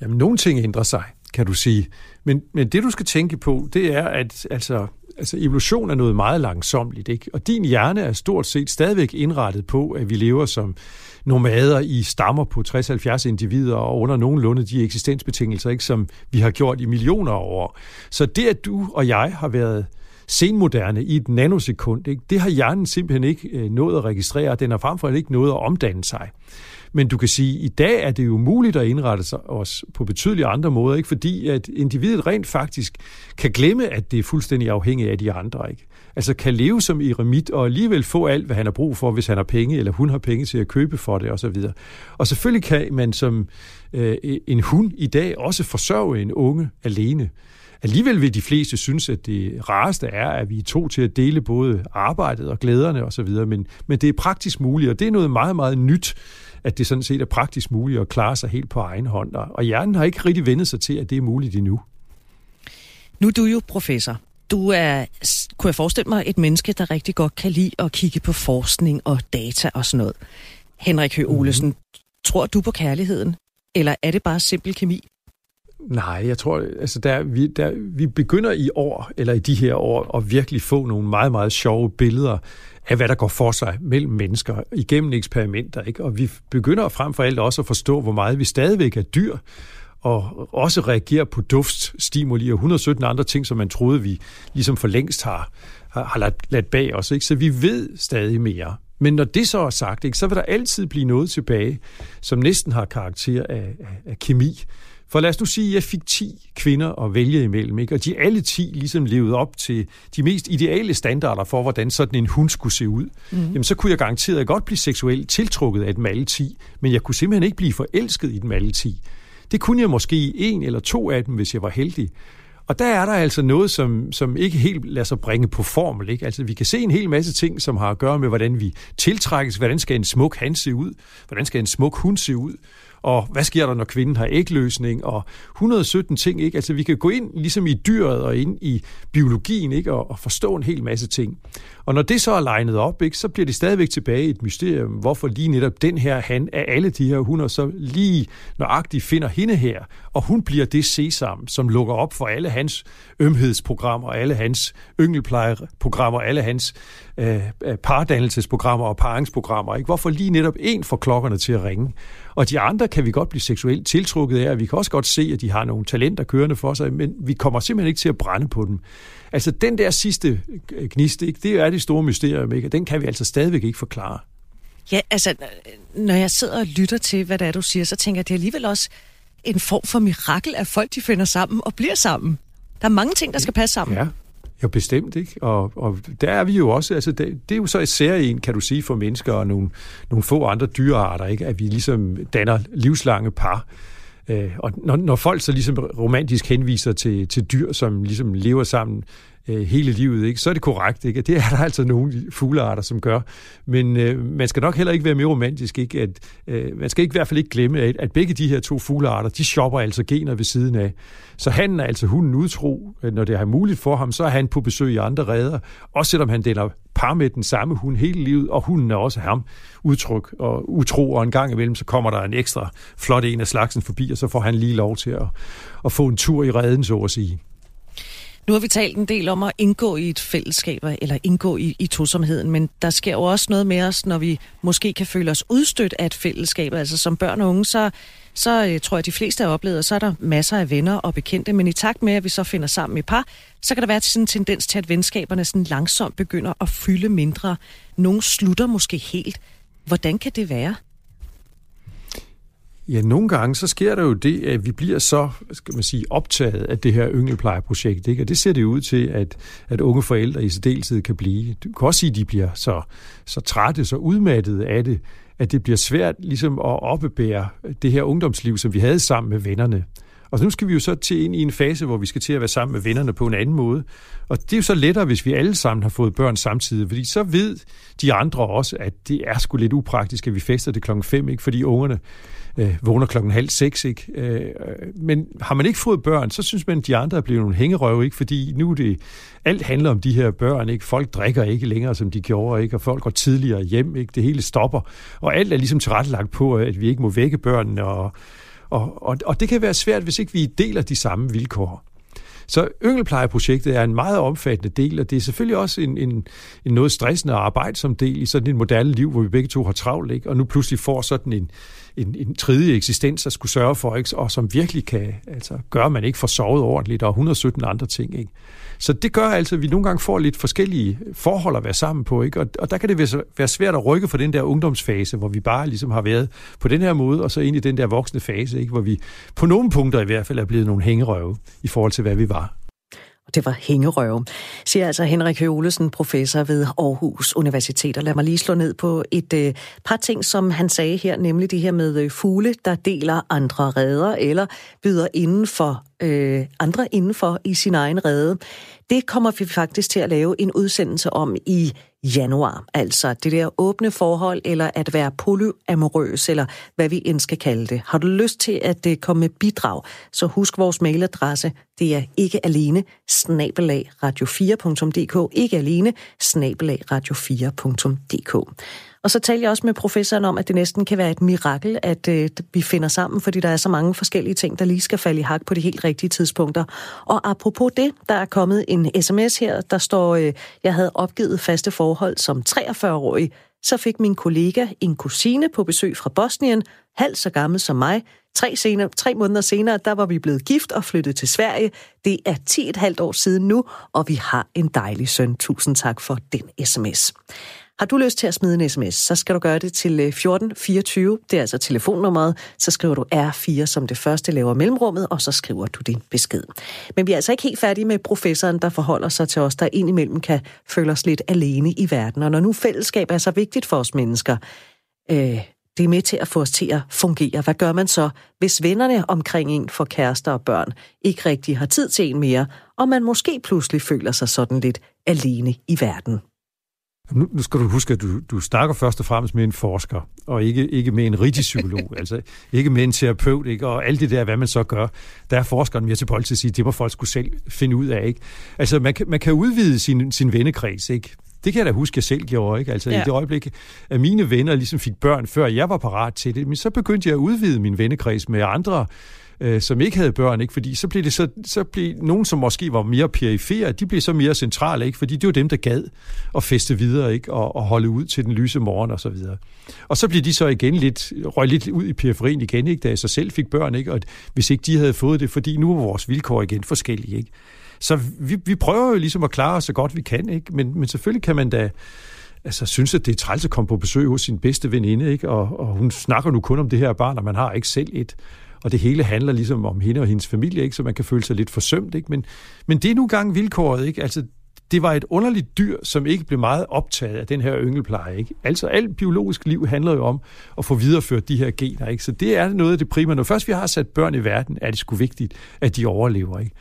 Jamen, nogle ting ændrer sig, kan du sige. Men, men det, du skal tænke på, det er, at altså, altså evolution er noget meget langsomt, ikke? Og din hjerne er stort set stadigvæk indrettet på, at vi lever som nomader i stammer på 60-70 individer og under nogenlunde de eksistensbetingelser, ikke, som vi har gjort i millioner af år. Så det, at du og jeg har været senmoderne i et nanosekund, ikke, det har hjernen simpelthen ikke øh, nået at registrere, den har frem for alt ikke nået at omdanne sig. Men du kan sige, at i dag er det jo muligt at indrette sig os på betydelige andre måder, ikke? fordi at individet rent faktisk kan glemme, at det er fuldstændig afhængigt af de andre. Ikke? Altså kan leve som eremit og alligevel få alt, hvad han har brug for, hvis han har penge, eller hun har penge til at købe for det osv. Og, og selvfølgelig kan man som øh, en hund i dag også forsørge en unge alene. Alligevel vil de fleste synes, at det rareste er, at vi er to til at dele både arbejdet og glæderne osv., men, men det er praktisk muligt, og det er noget meget, meget nyt, at det sådan set er praktisk muligt at klare sig helt på egen hånd. Og hjernen har ikke rigtig vendet sig til, at det er muligt endnu. Nu er du jo professor. Du er, kunne jeg forestille mig, et menneske, der rigtig godt kan lide at kigge på forskning og data og sådan noget. Henrik Høgh Olesen, mm-hmm. tror du på kærligheden? Eller er det bare simpel kemi? Nej, jeg tror, altså der, vi, der, vi begynder i år, eller i de her år, at virkelig få nogle meget, meget sjove billeder af, hvad der går for sig mellem mennesker igennem eksperimenter. Ikke? Og vi begynder frem for alt også at forstå, hvor meget vi stadigvæk er dyr, og også reagerer på duftstimuli og 117 andre ting, som man troede, vi ligesom for længst har, har, har ladt, ladt bag os. Ikke? Så vi ved stadig mere. Men når det så er sagt, ikke, så vil der altid blive noget tilbage, som næsten har karakter af, af, af kemi. For lad os nu sige, at jeg fik 10 kvinder at vælge imellem, ikke? og de alle 10 ligesom levede op til de mest ideale standarder for, hvordan sådan en hund skulle se ud. Mm. Jamen, så kunne jeg garanteret godt blive seksuelt tiltrukket af dem alle 10, men jeg kunne simpelthen ikke blive forelsket i dem alle 10. Det kunne jeg måske i en eller to af dem, hvis jeg var heldig. Og der er der altså noget, som, som ikke helt lader sig bringe på formel. Ikke? Altså, vi kan se en hel masse ting, som har at gøre med, hvordan vi tiltrækkes, hvordan skal en smuk han se ud, hvordan skal en smuk hund se ud, og hvad sker der, når kvinden har ægløsning, og 117 ting, ikke? Altså, vi kan gå ind ligesom i dyret og ind i biologien, ikke? Og, og forstå en hel masse ting. Og når det så er legnet op, ikke? så bliver det stadigvæk tilbage et mysterium, hvorfor lige netop den her han af alle de her hunder så lige nøjagtigt finder hende her, og hun bliver det sesam, som lukker op for alle hans ømhedsprogrammer, alle hans yngelplejeprogrammer, alle hans øh, øh, pardannelsesprogrammer og paringsprogrammer. Ikke? Hvorfor lige netop en får klokkerne til at ringe? Og de andre kan vi godt blive seksuelt tiltrukket af, og vi kan også godt se, at de har nogle talenter kørende for sig, men vi kommer simpelthen ikke til at brænde på dem. Altså den der sidste øh, gnist, ikke, det er det store mysterium, ikke? og den kan vi altså stadigvæk ikke forklare. Ja, altså, når jeg sidder og lytter til, hvad det er, du siger, så tænker jeg, det er alligevel også en form for mirakel, at folk de finder sammen og bliver sammen. Der er mange ting, der skal passe sammen. Ja, jo, bestemt, ikke? Og, og der er vi jo også, altså det, det er jo så især en, kan du sige, for mennesker og nogle, nogle få andre dyrearter, ikke? At vi ligesom danner livslange par. Øh, og når, når folk så ligesom romantisk henviser til, til dyr, som ligesom lever sammen øh, hele livet, ikke, så er det korrekt. Ikke? Det er der altså nogle fuglearter, som gør. Men øh, man skal nok heller ikke være mere romantisk. Ikke? At, øh, man skal ikke, i hvert fald ikke glemme, at, at begge de her to fuglearter, de shopper altså gener ved siden af. Så han er altså hunden utro. Øh, når det er muligt for ham, så er han på besøg i andre redder. Også selvom han deler par med den samme hund hele livet, og hunden er også ham udtryk og utro, og en gang imellem, så kommer der en ekstra flot en af slagsen forbi, og så får han lige lov til at, at få en tur i redden, så at sige. Nu har vi talt en del om at indgå i et fællesskab, eller indgå i, i tosomheden, men der sker jo også noget med os, når vi måske kan føle os udstødt af et fællesskab. Altså som børn og unge, så, så øh, tror jeg, at de fleste har oplevet, så er der masser af venner og bekendte, men i takt med, at vi så finder sammen i par, så kan der være sådan en tendens til, at venskaberne sådan langsomt begynder at fylde mindre. Nogle slutter måske helt. Hvordan kan det være? Ja, nogle gange så sker der jo det, at vi bliver så, skal man sige, optaget af det her yngelplejeprojekt, ikke? og det ser det ud til, at, at unge forældre i særdeleshed kan blive. Du kan også sige, at de bliver så, så trætte, så udmattede af det, at det bliver svært ligesom at oppebære det her ungdomsliv, som vi havde sammen med vennerne. Og nu skal vi jo så til ind i en fase, hvor vi skal til at være sammen med vennerne på en anden måde. Og det er jo så lettere, hvis vi alle sammen har fået børn samtidig, fordi så ved de andre også, at det er sgu lidt upraktisk, at vi fester det klokken 5, ikke? fordi ungerne øh, vågner klokken halv seks, ikke? Øh, øh, men har man ikke fået børn, så synes man, at de andre er blevet nogle hængerøve, ikke? Fordi nu er det, alt handler om de her børn, ikke? Folk drikker ikke længere, som de gjorde, ikke? Og folk går tidligere hjem, ikke? Det hele stopper. Og alt er ligesom tilrettelagt på, at vi ikke må vække børnene, og, og, og, og det kan være svært, hvis ikke vi deler de samme vilkår. Så yngelplejeprojektet er en meget omfattende del, og det er selvfølgelig også en, en, en noget stressende arbejde som del i sådan et moderne liv, hvor vi begge to har travlt, ikke? og nu pludselig får sådan en, en, en tredje eksistens at skulle sørge for, ikke? og som virkelig kan altså, gøre, at man ikke får sovet ordentligt, og 117 andre ting. Ikke? Så det gør altså, at vi nogle gange får lidt forskellige forhold at være sammen på, ikke? Og, og der kan det være svært at rykke fra den der ungdomsfase, hvor vi bare ligesom har været på den her måde, og så ind i den der voksne fase, ikke? hvor vi på nogle punkter i hvert fald er blevet nogle hængerøve i forhold til, hvad vi var det var hængerøve, siger altså Henrik Høolesen, professor ved Aarhus Universitet. Og lad mig lige slå ned på et øh, par ting, som han sagde her, nemlig det her med øh, fugle, der deler andre redder eller byder inden for øh, andre indenfor i sin egen rede. Det kommer vi faktisk til at lave en udsendelse om i januar. Altså det der åbne forhold, eller at være polyamorøs, eller hvad vi end skal kalde det. Har du lyst til at det komme med bidrag, så husk vores mailadresse. Det er ikke alene snabelagradio4.dk. Ikke alene snabelagradio4.dk. Og så talte jeg også med professoren om, at det næsten kan være et mirakel, at øh, vi finder sammen, fordi der er så mange forskellige ting, der lige skal falde i hak på de helt rigtige tidspunkter. Og apropos det, der er kommet en sms her, der står, øh, jeg havde opgivet faste forhold som 43-årig, så fik min kollega en kusine på besøg fra Bosnien, halv så gammel som mig. Tre, senere, tre måneder senere, der var vi blevet gift og flyttet til Sverige. Det er 10,5 år siden nu, og vi har en dejlig søn. Tusind tak for den sms. Har du lyst til at smide en sms, så skal du gøre det til øh, 1424. Det er altså telefonnummeret. Så skriver du R4 som det første, laver mellemrummet, og så skriver du din besked. Men vi er altså ikke helt færdige med professoren, der forholder sig til os, der indimellem kan føle os lidt alene i verden. Og når nu fællesskab er så vigtigt for os mennesker, øh, det er med til at få os til at fungere. Hvad gør man så, hvis vennerne omkring en for kærester og børn ikke rigtig har tid til en mere, og man måske pludselig føler sig sådan lidt alene i verden? Nu, nu skal du huske, at du, du snakker først og fremmest med en forsker, og ikke, ikke med en rigtig psykolog, altså ikke med en terapeut, ikke? og alt det der, hvad man så gør. Der er forskeren mere til bold til at sige, det må folk skulle selv finde ud af. Ikke? Altså, man kan, man kan udvide sin, sin vennekreds, ikke? Det kan jeg da huske, jeg selv gjorde. Ikke? Altså ja. i det øjeblik, at mine venner ligesom fik børn, før jeg var parat til det, men så begyndte jeg at udvide min vennekreds med andre øh, som ikke havde børn, ikke? fordi så blev det så, så blev nogen, som måske var mere perifere, de blev så mere centrale, ikke? fordi det var dem, der gad at feste videre ikke? Og, og holde ud til den lyse morgen og så videre. Og så blev de så igen lidt, røg lidt ud i periferien igen, ikke? da jeg så selv fik børn, ikke? og hvis ikke de havde fået det, fordi nu var vores vilkår igen forskellige. Ikke? Så vi, vi prøver jo ligesom at klare os så godt vi kan, ikke? Men, men selvfølgelig kan man da altså, synes, at det er træls at komme på besøg hos sin bedste veninde, ikke? Og, og hun snakker nu kun om det her barn, og man har ikke selv et og det hele handler ligesom om hende og hendes familie, ikke? så man kan føle sig lidt forsømt. Ikke? Men, men det er nu gang vilkåret. Ikke? Altså, det var et underligt dyr, som ikke blev meget optaget af den her yngelpleje. Ikke? Altså alt biologisk liv handler jo om at få videreført de her gener. Ikke? Så det er noget af det primære. Når først vi har sat børn i verden, er det sgu vigtigt, at de overlever. Ikke?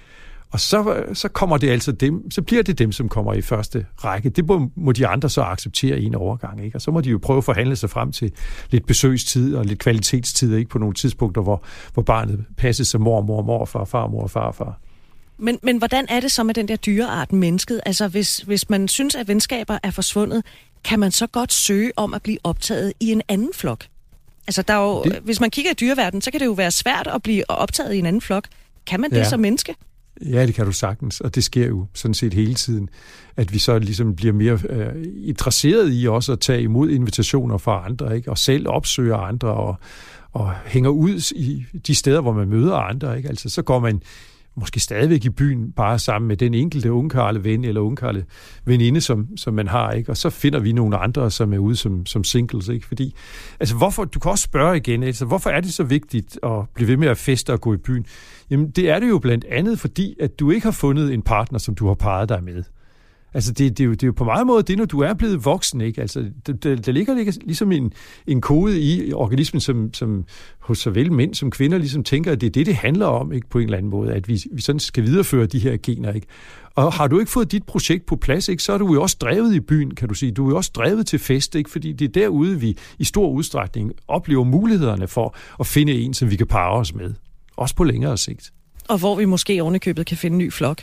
Og så, så kommer det altså dem, så bliver det dem, som kommer i første række. Det må, må de andre så acceptere i en overgang. Ikke? Og så må de jo prøve at forhandle sig frem til lidt besøgstid og lidt kvalitetstid, ikke på nogle tidspunkter, hvor, hvor barnet passes som mor, mor, mor, far, far, mor, far, far. Men, men hvordan er det så med den der dyreart, mennesket? Altså, hvis, hvis man synes, at venskaber er forsvundet, kan man så godt søge om at blive optaget i en anden flok? Altså, der er jo, det... hvis man kigger i dyreverdenen, så kan det jo være svært at blive optaget i en anden flok. Kan man det ja. som menneske? Ja, det kan du sagtens, og det sker jo sådan set hele tiden, at vi så ligesom bliver mere øh, interesseret i også at tage imod invitationer fra andre, ikke? og selv opsøger andre, og, og hænger ud i de steder, hvor man møder andre. Ikke? Altså, så går man måske stadigvæk i byen, bare sammen med den enkelte ungkarle ven eller ungkarle veninde, som, som man har, ikke? Og så finder vi nogle andre, som er ude som, som singles, ikke? Fordi, altså hvorfor, du kan også spørge igen, altså hvorfor er det så vigtigt at blive ved med at feste og gå i byen? Jamen, det er det jo blandt andet, fordi at du ikke har fundet en partner, som du har parret dig med. Altså, det, det, er jo, det er jo på meget måde det, når du er blevet voksen, ikke? Altså, der, der ligger, ligesom en, en kode i organismen, som, som hos såvel mænd som kvinder ligesom tænker, at det er det, det handler om, ikke? På en eller anden måde, at vi, vi sådan skal videreføre de her gener, ikke? Og har du ikke fået dit projekt på plads, ikke, så er du jo også drevet i byen, kan du sige. Du er jo også drevet til fest, ikke? fordi det er derude, vi i stor udstrækning oplever mulighederne for at finde en, som vi kan parre os med. Også på længere sigt. Og hvor vi måske ovenikøbet kan finde en ny flok.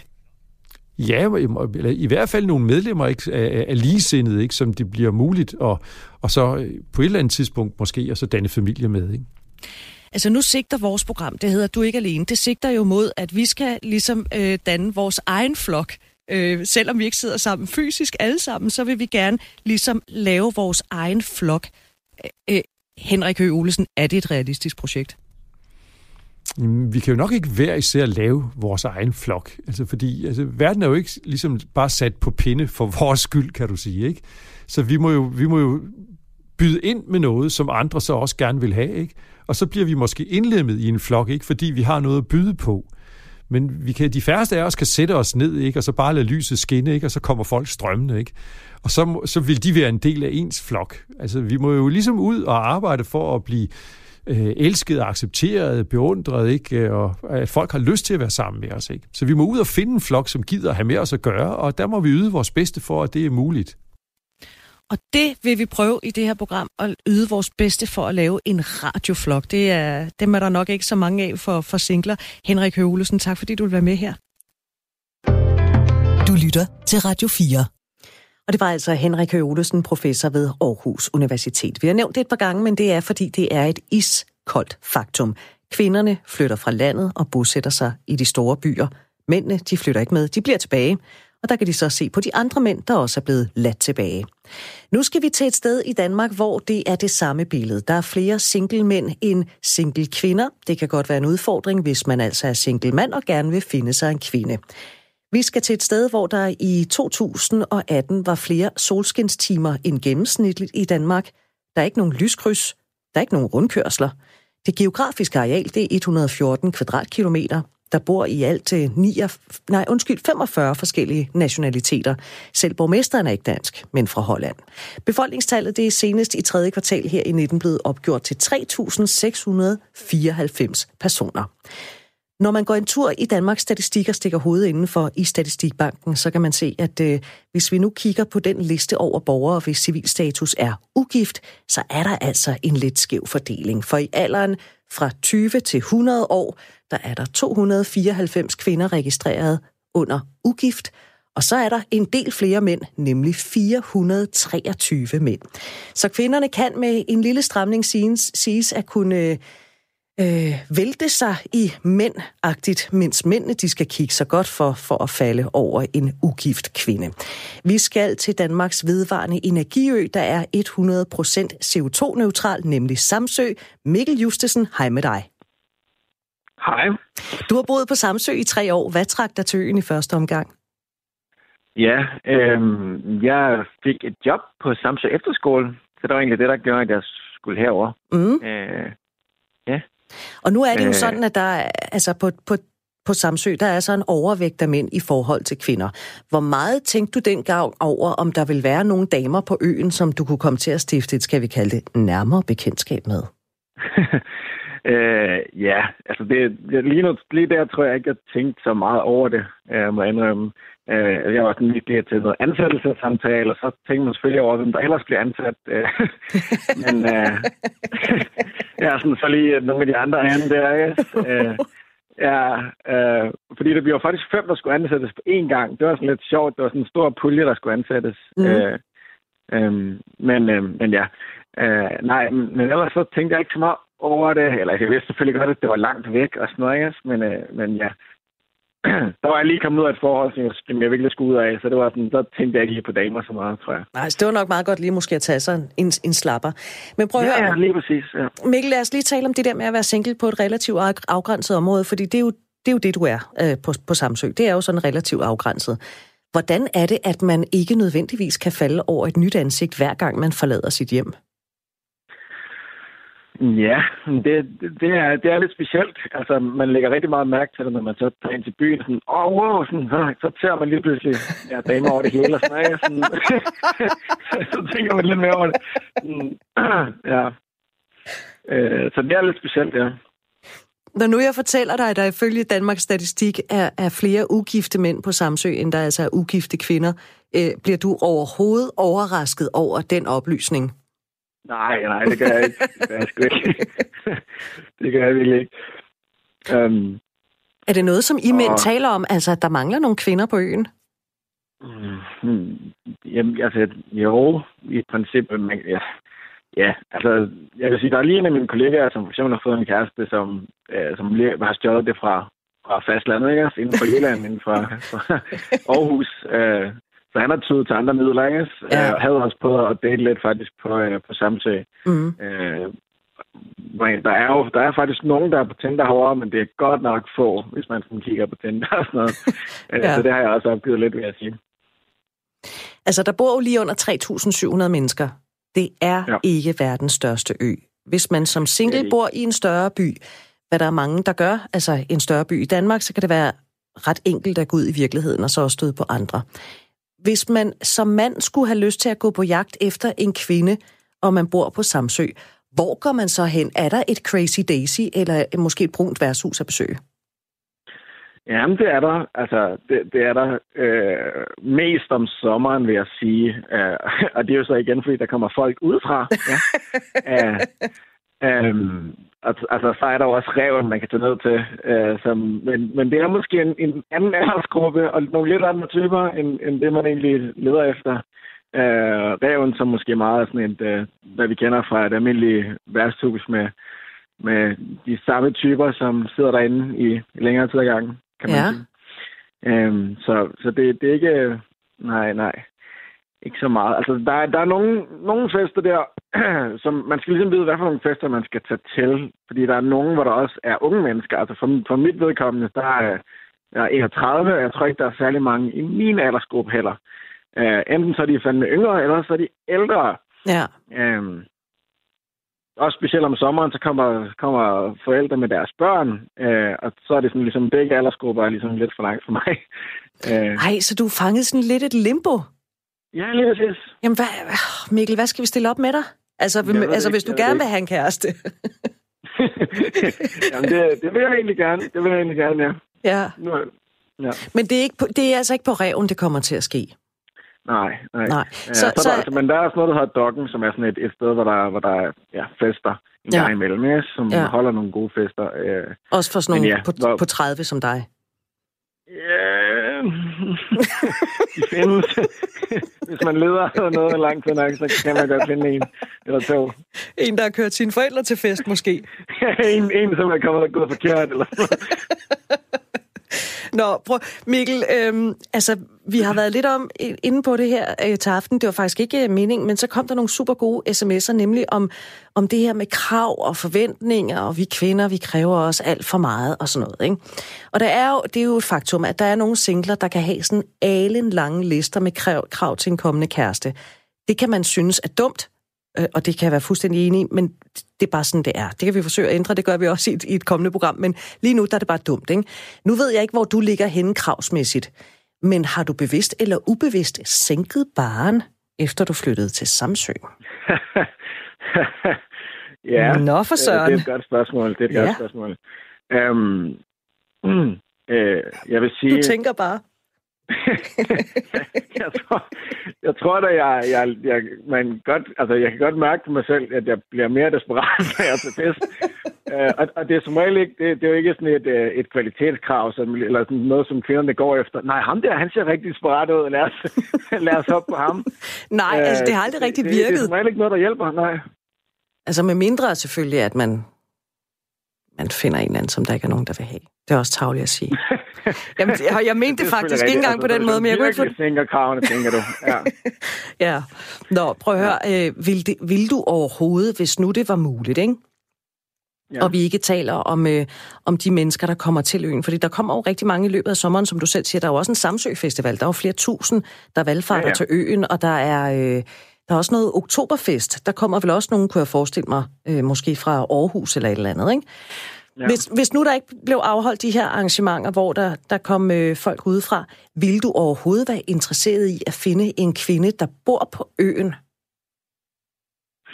Ja, eller i hvert fald nogle medlemmer ikke, af, af ligesindede, ikke, som det bliver muligt, og, og så øh, på et eller andet tidspunkt måske, og så danne familie med. Ikke? Altså nu sigter vores program, det hedder Du ikke alene, det sigter jo mod, at vi skal ligesom øh, danne vores egen flok. Øh, selvom vi ikke sidder sammen fysisk alle sammen, så vil vi gerne ligesom lave vores egen flok. Øh, øh Henrik Høgh Olesen, er det et realistisk projekt? Vi kan jo nok ikke hver især lave vores egen flok. Altså, fordi altså, verden er jo ikke ligesom bare sat på pinde for vores skyld, kan du sige. Ikke? Så vi må, jo, vi må jo byde ind med noget, som andre så også gerne vil have. Ikke? Og så bliver vi måske indlemmet i en flok, ikke? fordi vi har noget at byde på. Men vi kan, de færreste af os kan sætte os ned, ikke? og så bare lade lyset skinne, ikke? og så kommer folk strømmende. Ikke? Og så, så vil de være en del af ens flok. Altså, vi må jo ligesom ud og arbejde for at blive øh, elsket, accepteret, beundret, ikke? og at folk har lyst til at være sammen med os. Ikke? Så vi må ud og finde en flok, som gider have med os at gøre, og der må vi yde vores bedste for, at det er muligt. Og det vil vi prøve i det her program, at yde vores bedste for at lave en radioflok. Det er, dem er der nok ikke så mange af for, for singler. Henrik Høvlesen, tak fordi du vil være med her. Du lytter til Radio 4. Og det var altså Henrik Høgh Olesen, professor ved Aarhus Universitet. Vi har nævnt det et par gange, men det er, fordi det er et iskoldt faktum. Kvinderne flytter fra landet og bosætter sig i de store byer. Mændene, de flytter ikke med, de bliver tilbage. Og der kan de så se på de andre mænd, der også er blevet ladt tilbage. Nu skal vi til et sted i Danmark, hvor det er det samme billede. Der er flere single mænd end single kvinder. Det kan godt være en udfordring, hvis man altså er single mand og gerne vil finde sig en kvinde. Vi skal til et sted, hvor der i 2018 var flere solskinstimer end gennemsnitligt i Danmark. Der er ikke nogen lyskryds, der er ikke nogen rundkørsler. Det geografiske areal det er 114 kvadratkilometer. Der bor i alt 9, nej, undskyld, 45 forskellige nationaliteter. Selv borgmesteren er ikke dansk, men fra Holland. Befolkningstallet det er senest i tredje kvartal her i 19 blevet opgjort til 3.694 personer. Når man går en tur i Danmarks Statistik og stikker hovedet indenfor i Statistikbanken, så kan man se, at øh, hvis vi nu kigger på den liste over borgere, hvis civilstatus er ugift, så er der altså en lidt skæv fordeling. For i alderen fra 20 til 100 år, der er der 294 kvinder registreret under ugift, og så er der en del flere mænd, nemlig 423 mænd. Så kvinderne kan med en lille stramning siges, siges at kunne øh, øh, vælte sig i mændagtigt, mens mændene de skal kigge sig godt for, for at falde over en ugift kvinde. Vi skal til Danmarks vedvarende energiø, der er 100% CO2-neutral, nemlig Samsø. Mikkel Justesen, hej med dig. Hej. Du har boet på Samsø i tre år. Hvad trak dig til øen i første omgang? Ja, øh, jeg fik et job på Samsø Efterskole, så det var egentlig det, der gjorde, at jeg skulle herover. Mm. Øh, og nu er det jo øh, sådan, at der altså på, på, på Samsø, der er så en overvægt af mænd i forhold til kvinder. Hvor meget tænkte du dengang over, om der vil være nogle damer på øen, som du kunne komme til at stifte et, skal vi kalde det, nærmere bekendtskab med? øh, ja, altså det, lige, nu, lige der tror jeg ikke, jeg tænkte så meget over det, jeg må indrømme. Øh, jeg var sådan lige til noget ansættelsessamtale, og så tænkte man selvfølgelig over, hvem der ellers bliver ansat. Øh, men øh, jeg er sådan så lige nogle af de andre herinde der, ikke? Øh, ja, øh, fordi det bliver faktisk fem, der skulle ansættes på én gang. Det var sådan lidt sjovt. Det var sådan en stor pulje, der skulle ansættes. Mm. Øh, øh, men, øh, men ja, øh, nej, men ellers så tænkte jeg ikke så meget over det. Eller jeg vidste selvfølgelig godt, at det var langt væk og sådan noget, ikke? Men, øh, men ja, der var jeg lige kommet ud af et forhold, som jeg virkelig skulle ud af, så det var sådan, der tænkte jeg ikke lige på damer så meget, tror jeg. Nej, det var nok meget godt lige måske at tage sig en, en slapper. Men prøv at ja, høre. Ja, lige præcis. Ja. Mikkel, lad os lige tale om det der med at være single på et relativt afgrænset område, fordi det er jo det, er jo det du er øh, på, på Samsø. Det er jo sådan relativt afgrænset. Hvordan er det, at man ikke nødvendigvis kan falde over et nyt ansigt, hver gang man forlader sit hjem? Ja, det, det, er, det er lidt specielt. Altså, man lægger rigtig meget mærke til det, når man så tager ind til byen. Sådan, åh, oh, wow, sådan, så, så ser man lige pludselig ja, damer over det hele. Og sådan, ja, sådan, så tænker man lidt mere over det. ja. Øh, så det er lidt specielt, ja. Når nu jeg fortæller dig, at der ifølge Danmarks Statistik er, er flere ugifte mænd på Samsø, end der altså er ugifte kvinder, øh, bliver du overhovedet overrasket over den oplysning? Nej, nej, det gør jeg ikke. Det gør jeg sgu ikke. det gør jeg virkelig ikke. Um, er det noget, som I og... mænd taler om? Altså, at der mangler nogle kvinder på øen? Hmm, jamen, altså, jo, i princippet, men, ja, ja, altså, jeg vil sige, der er lige en af mine kollegaer, som for eksempel har fået en kæreste, som, øh, som har stjålet det fra, fra fastlandet, ikke? Altså, inden for Jylland, inden fra, fra Aarhus. Øh, så han har tydet til andre midler, ikke? Ja. Øh, havde også på at date lidt faktisk på, øh, på samtale. Mm. Øh, men der er jo der er faktisk nogen, der er på Tinder herovre, men det er godt nok få, hvis man sådan kigger på Tinder og sådan noget. Øh, ja. Så det har jeg også opgivet lidt, vil jeg sige. Altså, der bor jo lige under 3.700 mennesker. Det er ja. ikke verdens største ø. Hvis man som single bor i en større by, hvad der er mange, der gør, altså en større by i Danmark, så kan det være ret enkelt at gå ud i virkeligheden og så også støde på andre. Hvis man som mand skulle have lyst til at gå på jagt efter en kvinde, og man bor på Samsø, hvor går man så hen? Er der et Crazy Daisy, eller måske et brunt værtshus at besøge? Jamen, det er der. Altså, det, det er der øh, mest om sommeren, vil jeg sige. Øh, og det er jo så igen, fordi der kommer folk udefra. Ja. øh, øh, altså, så er der også reven, man kan tage ned til. Øh, som, men, men det er måske en, en anden aldersgruppe, og nogle lidt andre typer, end, end det, man egentlig leder efter. Øh, reven, som måske er meget sådan et, øh, hvad vi kender fra et almindeligt værsthus med, med de samme typer, som sidder derinde i, længere tid ad gangen, kan man ja. sige. Øh, så så det, det er ikke... Nej, nej ikke så meget. Altså, der, er, der er nogle, nogle fester der, som man skal ligesom vide, hvad for nogle fester man skal tage til. Fordi der er nogle, hvor der også er unge mennesker. Altså for, for mit vedkommende, der er jeg er 31, og jeg tror ikke, der er særlig mange i min aldersgruppe heller. Uh, enten så er de fandme yngre, eller så er de ældre. Ja. Um, også specielt om sommeren, så kommer, kommer forældre med deres børn, uh, og så er det sådan ligesom begge aldersgrupper er ligesom lidt for langt for mig. Uh, Ej, så du er fanget sådan lidt et limbo? Ja, lige præcis. Jamen, hvad, Mikkel, hvad skal vi stille op med dig? Altså, ja, altså hvis du gerne vil have en kæreste. Jamen, det, det vil jeg egentlig gerne. Det vil jeg egentlig gerne, ja. Ja. Nu, ja. Men det er, ikke på, det er altså ikke på reven, det kommer til at ske? Nej, nej. nej. Ja, så, så, så, altså, men der er også noget, der hedder Dokken, som er sådan et, et sted, hvor der, hvor der er ja, fester en ja. gang imellem, ja, som ja. holder nogle gode fester. Øh, også for sådan nogle ja, på, hvor, på 30 som dig? Ja, de findes. Hvis man leder noget langt nok, så kan man godt finde en eller to. En, der har kørt sine forældre til fest, måske? en, en, som er kommet og gået forkert. Eller Nå, prøv, Mikkel, øhm, altså, vi har været lidt om inde på det her øh, til aften. Det var faktisk ikke øh, meningen, men så kom der nogle super gode sms'er, nemlig om, om det her med krav og forventninger, og vi kvinder, vi kræver også alt for meget og sådan noget. Ikke? Og der er jo, det er jo et faktum, at der er nogle singler, der kan have sådan alen lange lister med krav, krav til en kommende kæreste. Det kan man synes er dumt, og det kan jeg være fuldstændig enig i, men det er bare sådan, det er. Det kan vi forsøge at ændre, det gør vi også i et, i et kommende program, men lige nu der er det bare dumt. Ikke? Nu ved jeg ikke, hvor du ligger henne kravsmæssigt, men har du bevidst eller ubevidst sænket baren, efter du flyttede til Samsø? ja, Nå for søren. det er et godt spørgsmål. Det er et ja. godt spørgsmål. Um, mm, øh, jeg vil sige... Du tænker bare. jeg, tror, jeg tror da, jeg, jeg, jeg, man godt, altså, jeg kan godt mærke på mig selv, at jeg bliver mere desperat, når jeg er til fest. uh, og, og, det er som regel ikke, det, det er jo ikke sådan et, øh, et kvalitetskrav, som, eller sådan noget, som kvinderne går efter. Nej, ham der, han ser rigtig desperat ud. Lad os, lad os op på ham. Nej, uh, altså det har aldrig rigtig virket. Det, det er som regel ikke noget, der hjælper, nej. Altså med mindre selvfølgelig, at man, man finder en eller anden, som der ikke er nogen, der vil have. Det er også tavligt at sige. Jamen, jeg, jeg mente det, det faktisk ikke engang altså, på den måde, men jeg kunne ikke få... sænker kravene, tænker du. Ja. ja. Nå, prøv at høre. Øh, vil, det, vil du overhovedet, hvis nu det var muligt, ikke? Ja. Og vi ikke taler om, øh, om de mennesker, der kommer til øen. Fordi der kommer jo rigtig mange i løbet af sommeren, som du selv siger. Der er jo også en Samsø-festival. Der er jo flere tusind, der valgfarter ja, ja. til øen, og der er... Øh, der er også noget oktoberfest. Der kommer vel også nogen, kunne jeg forestille mig, øh, måske fra Aarhus eller et eller andet, ikke? Ja. Hvis, hvis nu der ikke blev afholdt de her arrangementer, hvor der, der kom øh, folk udefra, ville du overhovedet være interesseret i at finde en kvinde, der bor på øen?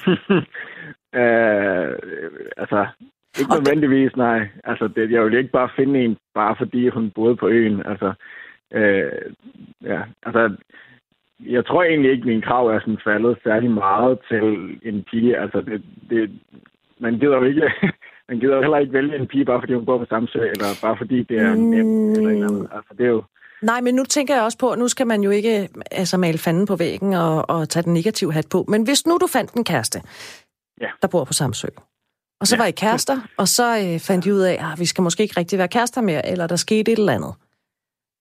øh, altså, ikke og nødvendigvis, nej. Altså, det, jeg vil ikke bare finde en, bare fordi hun boede på øen. Altså, øh, ja, altså, jeg tror egentlig ikke, at min krav er sådan faldet særlig meget til en pige. Altså, det, det, man gider jo ikke, man gider heller ikke vælge en pige, bare fordi hun bor på Samsø, eller bare fordi det er nemt, eller eller andet. Altså, det er jo... Nej, men nu tænker jeg også på, at nu skal man jo ikke altså, male fanden på væggen og, og tage den negative hat på. Men hvis nu du fandt en kæreste, ja. der bor på Samsø, og så ja. var I kærester, og så øh, fandt I ud af, at ah, vi skal måske ikke rigtig være kærester mere, eller der skete et eller andet.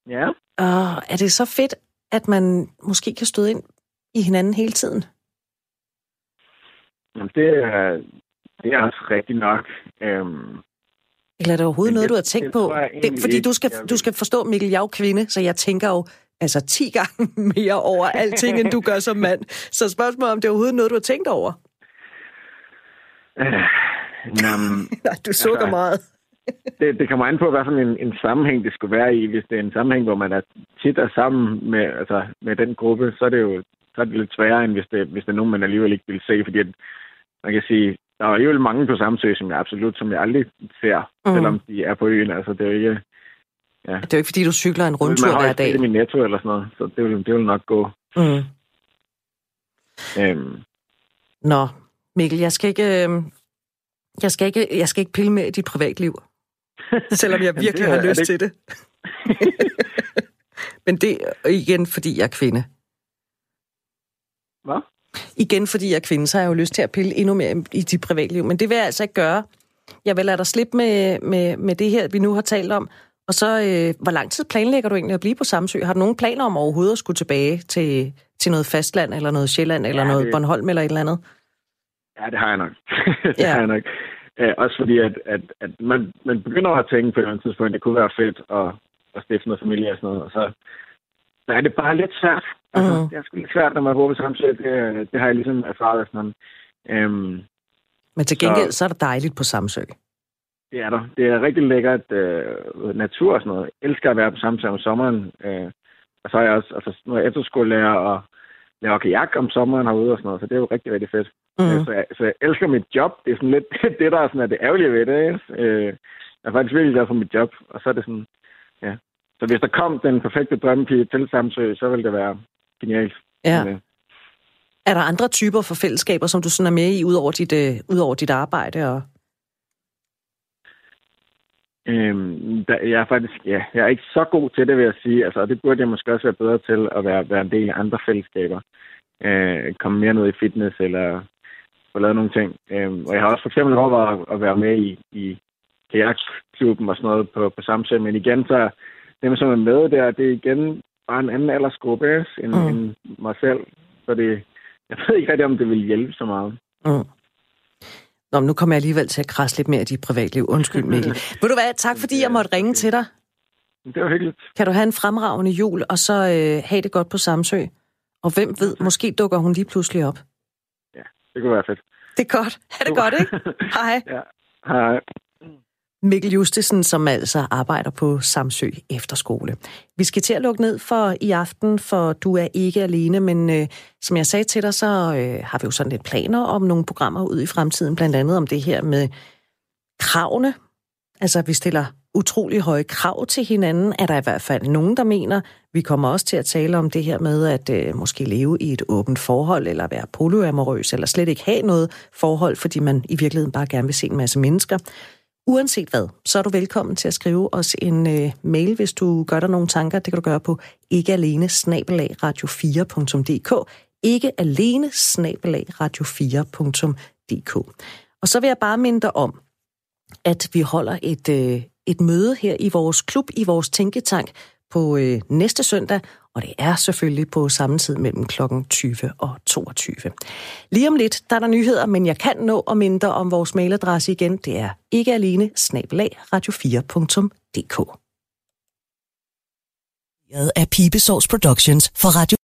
Ja. Og er det så fedt, at man måske kan støde ind i hinanden hele tiden? Jamen, det er, det er også rigtigt nok. Øhm, Eller er det overhovedet noget, det, du har tænkt det, på? Det, fordi ikke, du skal, du skal forstå, Mikkel, jeg er kvinde, så jeg tænker jo altså 10 gange mere over alting, end du gør som mand. Så spørgsmålet om det er overhovedet noget, du har tænkt over? Øh, jamen, Nej, du sukker altså, meget. Det, det kommer an på, hvad for en, en sammenhæng det skulle være i. Hvis det er en sammenhæng, hvor man er tit er sammen med, altså, med den gruppe, så er det jo så er det lidt sværere, end hvis det, hvis det er nogen, man alligevel ikke vil se. Fordi at, man kan sige, der er alligevel mange på Samsø, som jeg absolut, som jeg aldrig ser, mm. selvom de er på øen. Altså, det er jo ikke... Ja. Det er jo ikke, fordi du cykler en rundtur hver dag. Man har min netto eller sådan noget, så det vil, det vil nok gå. Mm. Øhm. Nå, Mikkel, jeg skal ikke... Øh, jeg skal ikke, jeg skal ikke pille med dit privatliv. Selvom jeg virkelig har lyst det... til det. Men det er igen, fordi jeg er kvinde. Hvad? Igen, fordi jeg er kvinde, så har jeg jo lyst til at pille endnu mere i dit privatliv. Men det vil jeg altså ikke gøre. Jeg vil lade dig slippe med, med, med det her, vi nu har talt om. Og så, øh, hvor lang tid planlægger du egentlig at blive på Samsø? Har du nogen planer om overhovedet at skulle tilbage til, til noget fastland, eller noget Sjælland, eller ja, noget det... Bornholm, eller et eller andet? Ja, det har jeg nok. det ja. har jeg nok. Øh, også fordi, at, at, at man, man begynder at tænke på et eller andet tidspunkt, at det kunne være fedt at, at stifte noget familie og sådan noget. Og så, så er det bare lidt svært. Altså, mm. Det er sgu lidt svært, når man bor på Samsø. Det, det har jeg ligesom erfaret sådan. Øhm, Men til gengæld, så, så er det dejligt på Samsø. Det er der. Det er rigtig lækkert øh, natur og sådan noget. Jeg elsker at være på Samsø om sommeren. Øh, og så er jeg også, altså, nu er jeg efterskolelærer og laver kajak om sommeren herude og sådan noget, så det er jo rigtig, rigtig fedt. Mm. Så, jeg, så jeg elsker mit job. Det er sådan lidt det, der er, sådan, er det ærgerlige ved det. Ikke? Øh, jeg er faktisk virkelig glad for mit job, og så er det sådan, ja. Så hvis der kom den perfekte drømmepige til Samsø, så ville det være genialt. Ja. Men, øh, er der andre typer for fællesskaber, som du sådan er med i, ud over dit, øh, ud over dit arbejde? Og... Øhm, der, jeg er faktisk, ja, jeg er ikke så god til det, vil jeg sige. Altså, det burde jeg måske også være bedre til at være, være en del af andre fællesskaber. Øh, komme mere ned i fitness, eller få lavet nogle ting. Øhm, og jeg har også for eksempel overvejet at være med i, i kajakklubben og sådan noget på, på Samsø, men igen, så dem, som er med der, det er igen bare en anden aldersgruppe end, mm. end mig selv. Så det, jeg ved ikke rigtig, om det vil hjælpe så meget. Mm. Nå, men nu kommer jeg alligevel til at krasse lidt mere i dit privatliv. Undskyld, Mikkel. Ved du hvad, tak fordi jeg måtte ringe til dig. Det var hyggeligt. Kan du have en fremragende jul, og så øh, have det godt på Samsø? Og hvem ved, måske dukker hun lige pludselig op. Det kunne være fedt. Det er godt. Ha' det godt, ikke? Hej. Ja. Hej. Mikkel Justesen, som altså arbejder på Samsø Efterskole. Vi skal til at lukke ned for i aften, for du er ikke alene, men øh, som jeg sagde til dig, så øh, har vi jo sådan lidt planer om nogle programmer ud i fremtiden, blandt andet om det her med kravene. Altså, vi stiller utrolig høje krav til hinanden, er der i hvert fald nogen, der mener. Vi kommer også til at tale om det her med at øh, måske leve i et åbent forhold, eller være polyamorøs, eller slet ikke have noget forhold, fordi man i virkeligheden bare gerne vil se en masse mennesker. Uanset hvad, så er du velkommen til at skrive os en øh, mail, hvis du gør dig nogle tanker. Det kan du gøre på ikke alene radio4.dk. Ikke alene radio4.dk. Og så vil jeg bare minde dig om, at vi holder et, øh, et møde her i vores klub, i vores tænketank på øh, næste søndag, og det er selvfølgelig på samme tid mellem kl. 20 og 22. Lige om lidt, der er der nyheder, men jeg kan nå at minde dig om vores mailadresse igen. Det er ikke alene snabelag radio4.dk. af Pibesovs Productions for Radio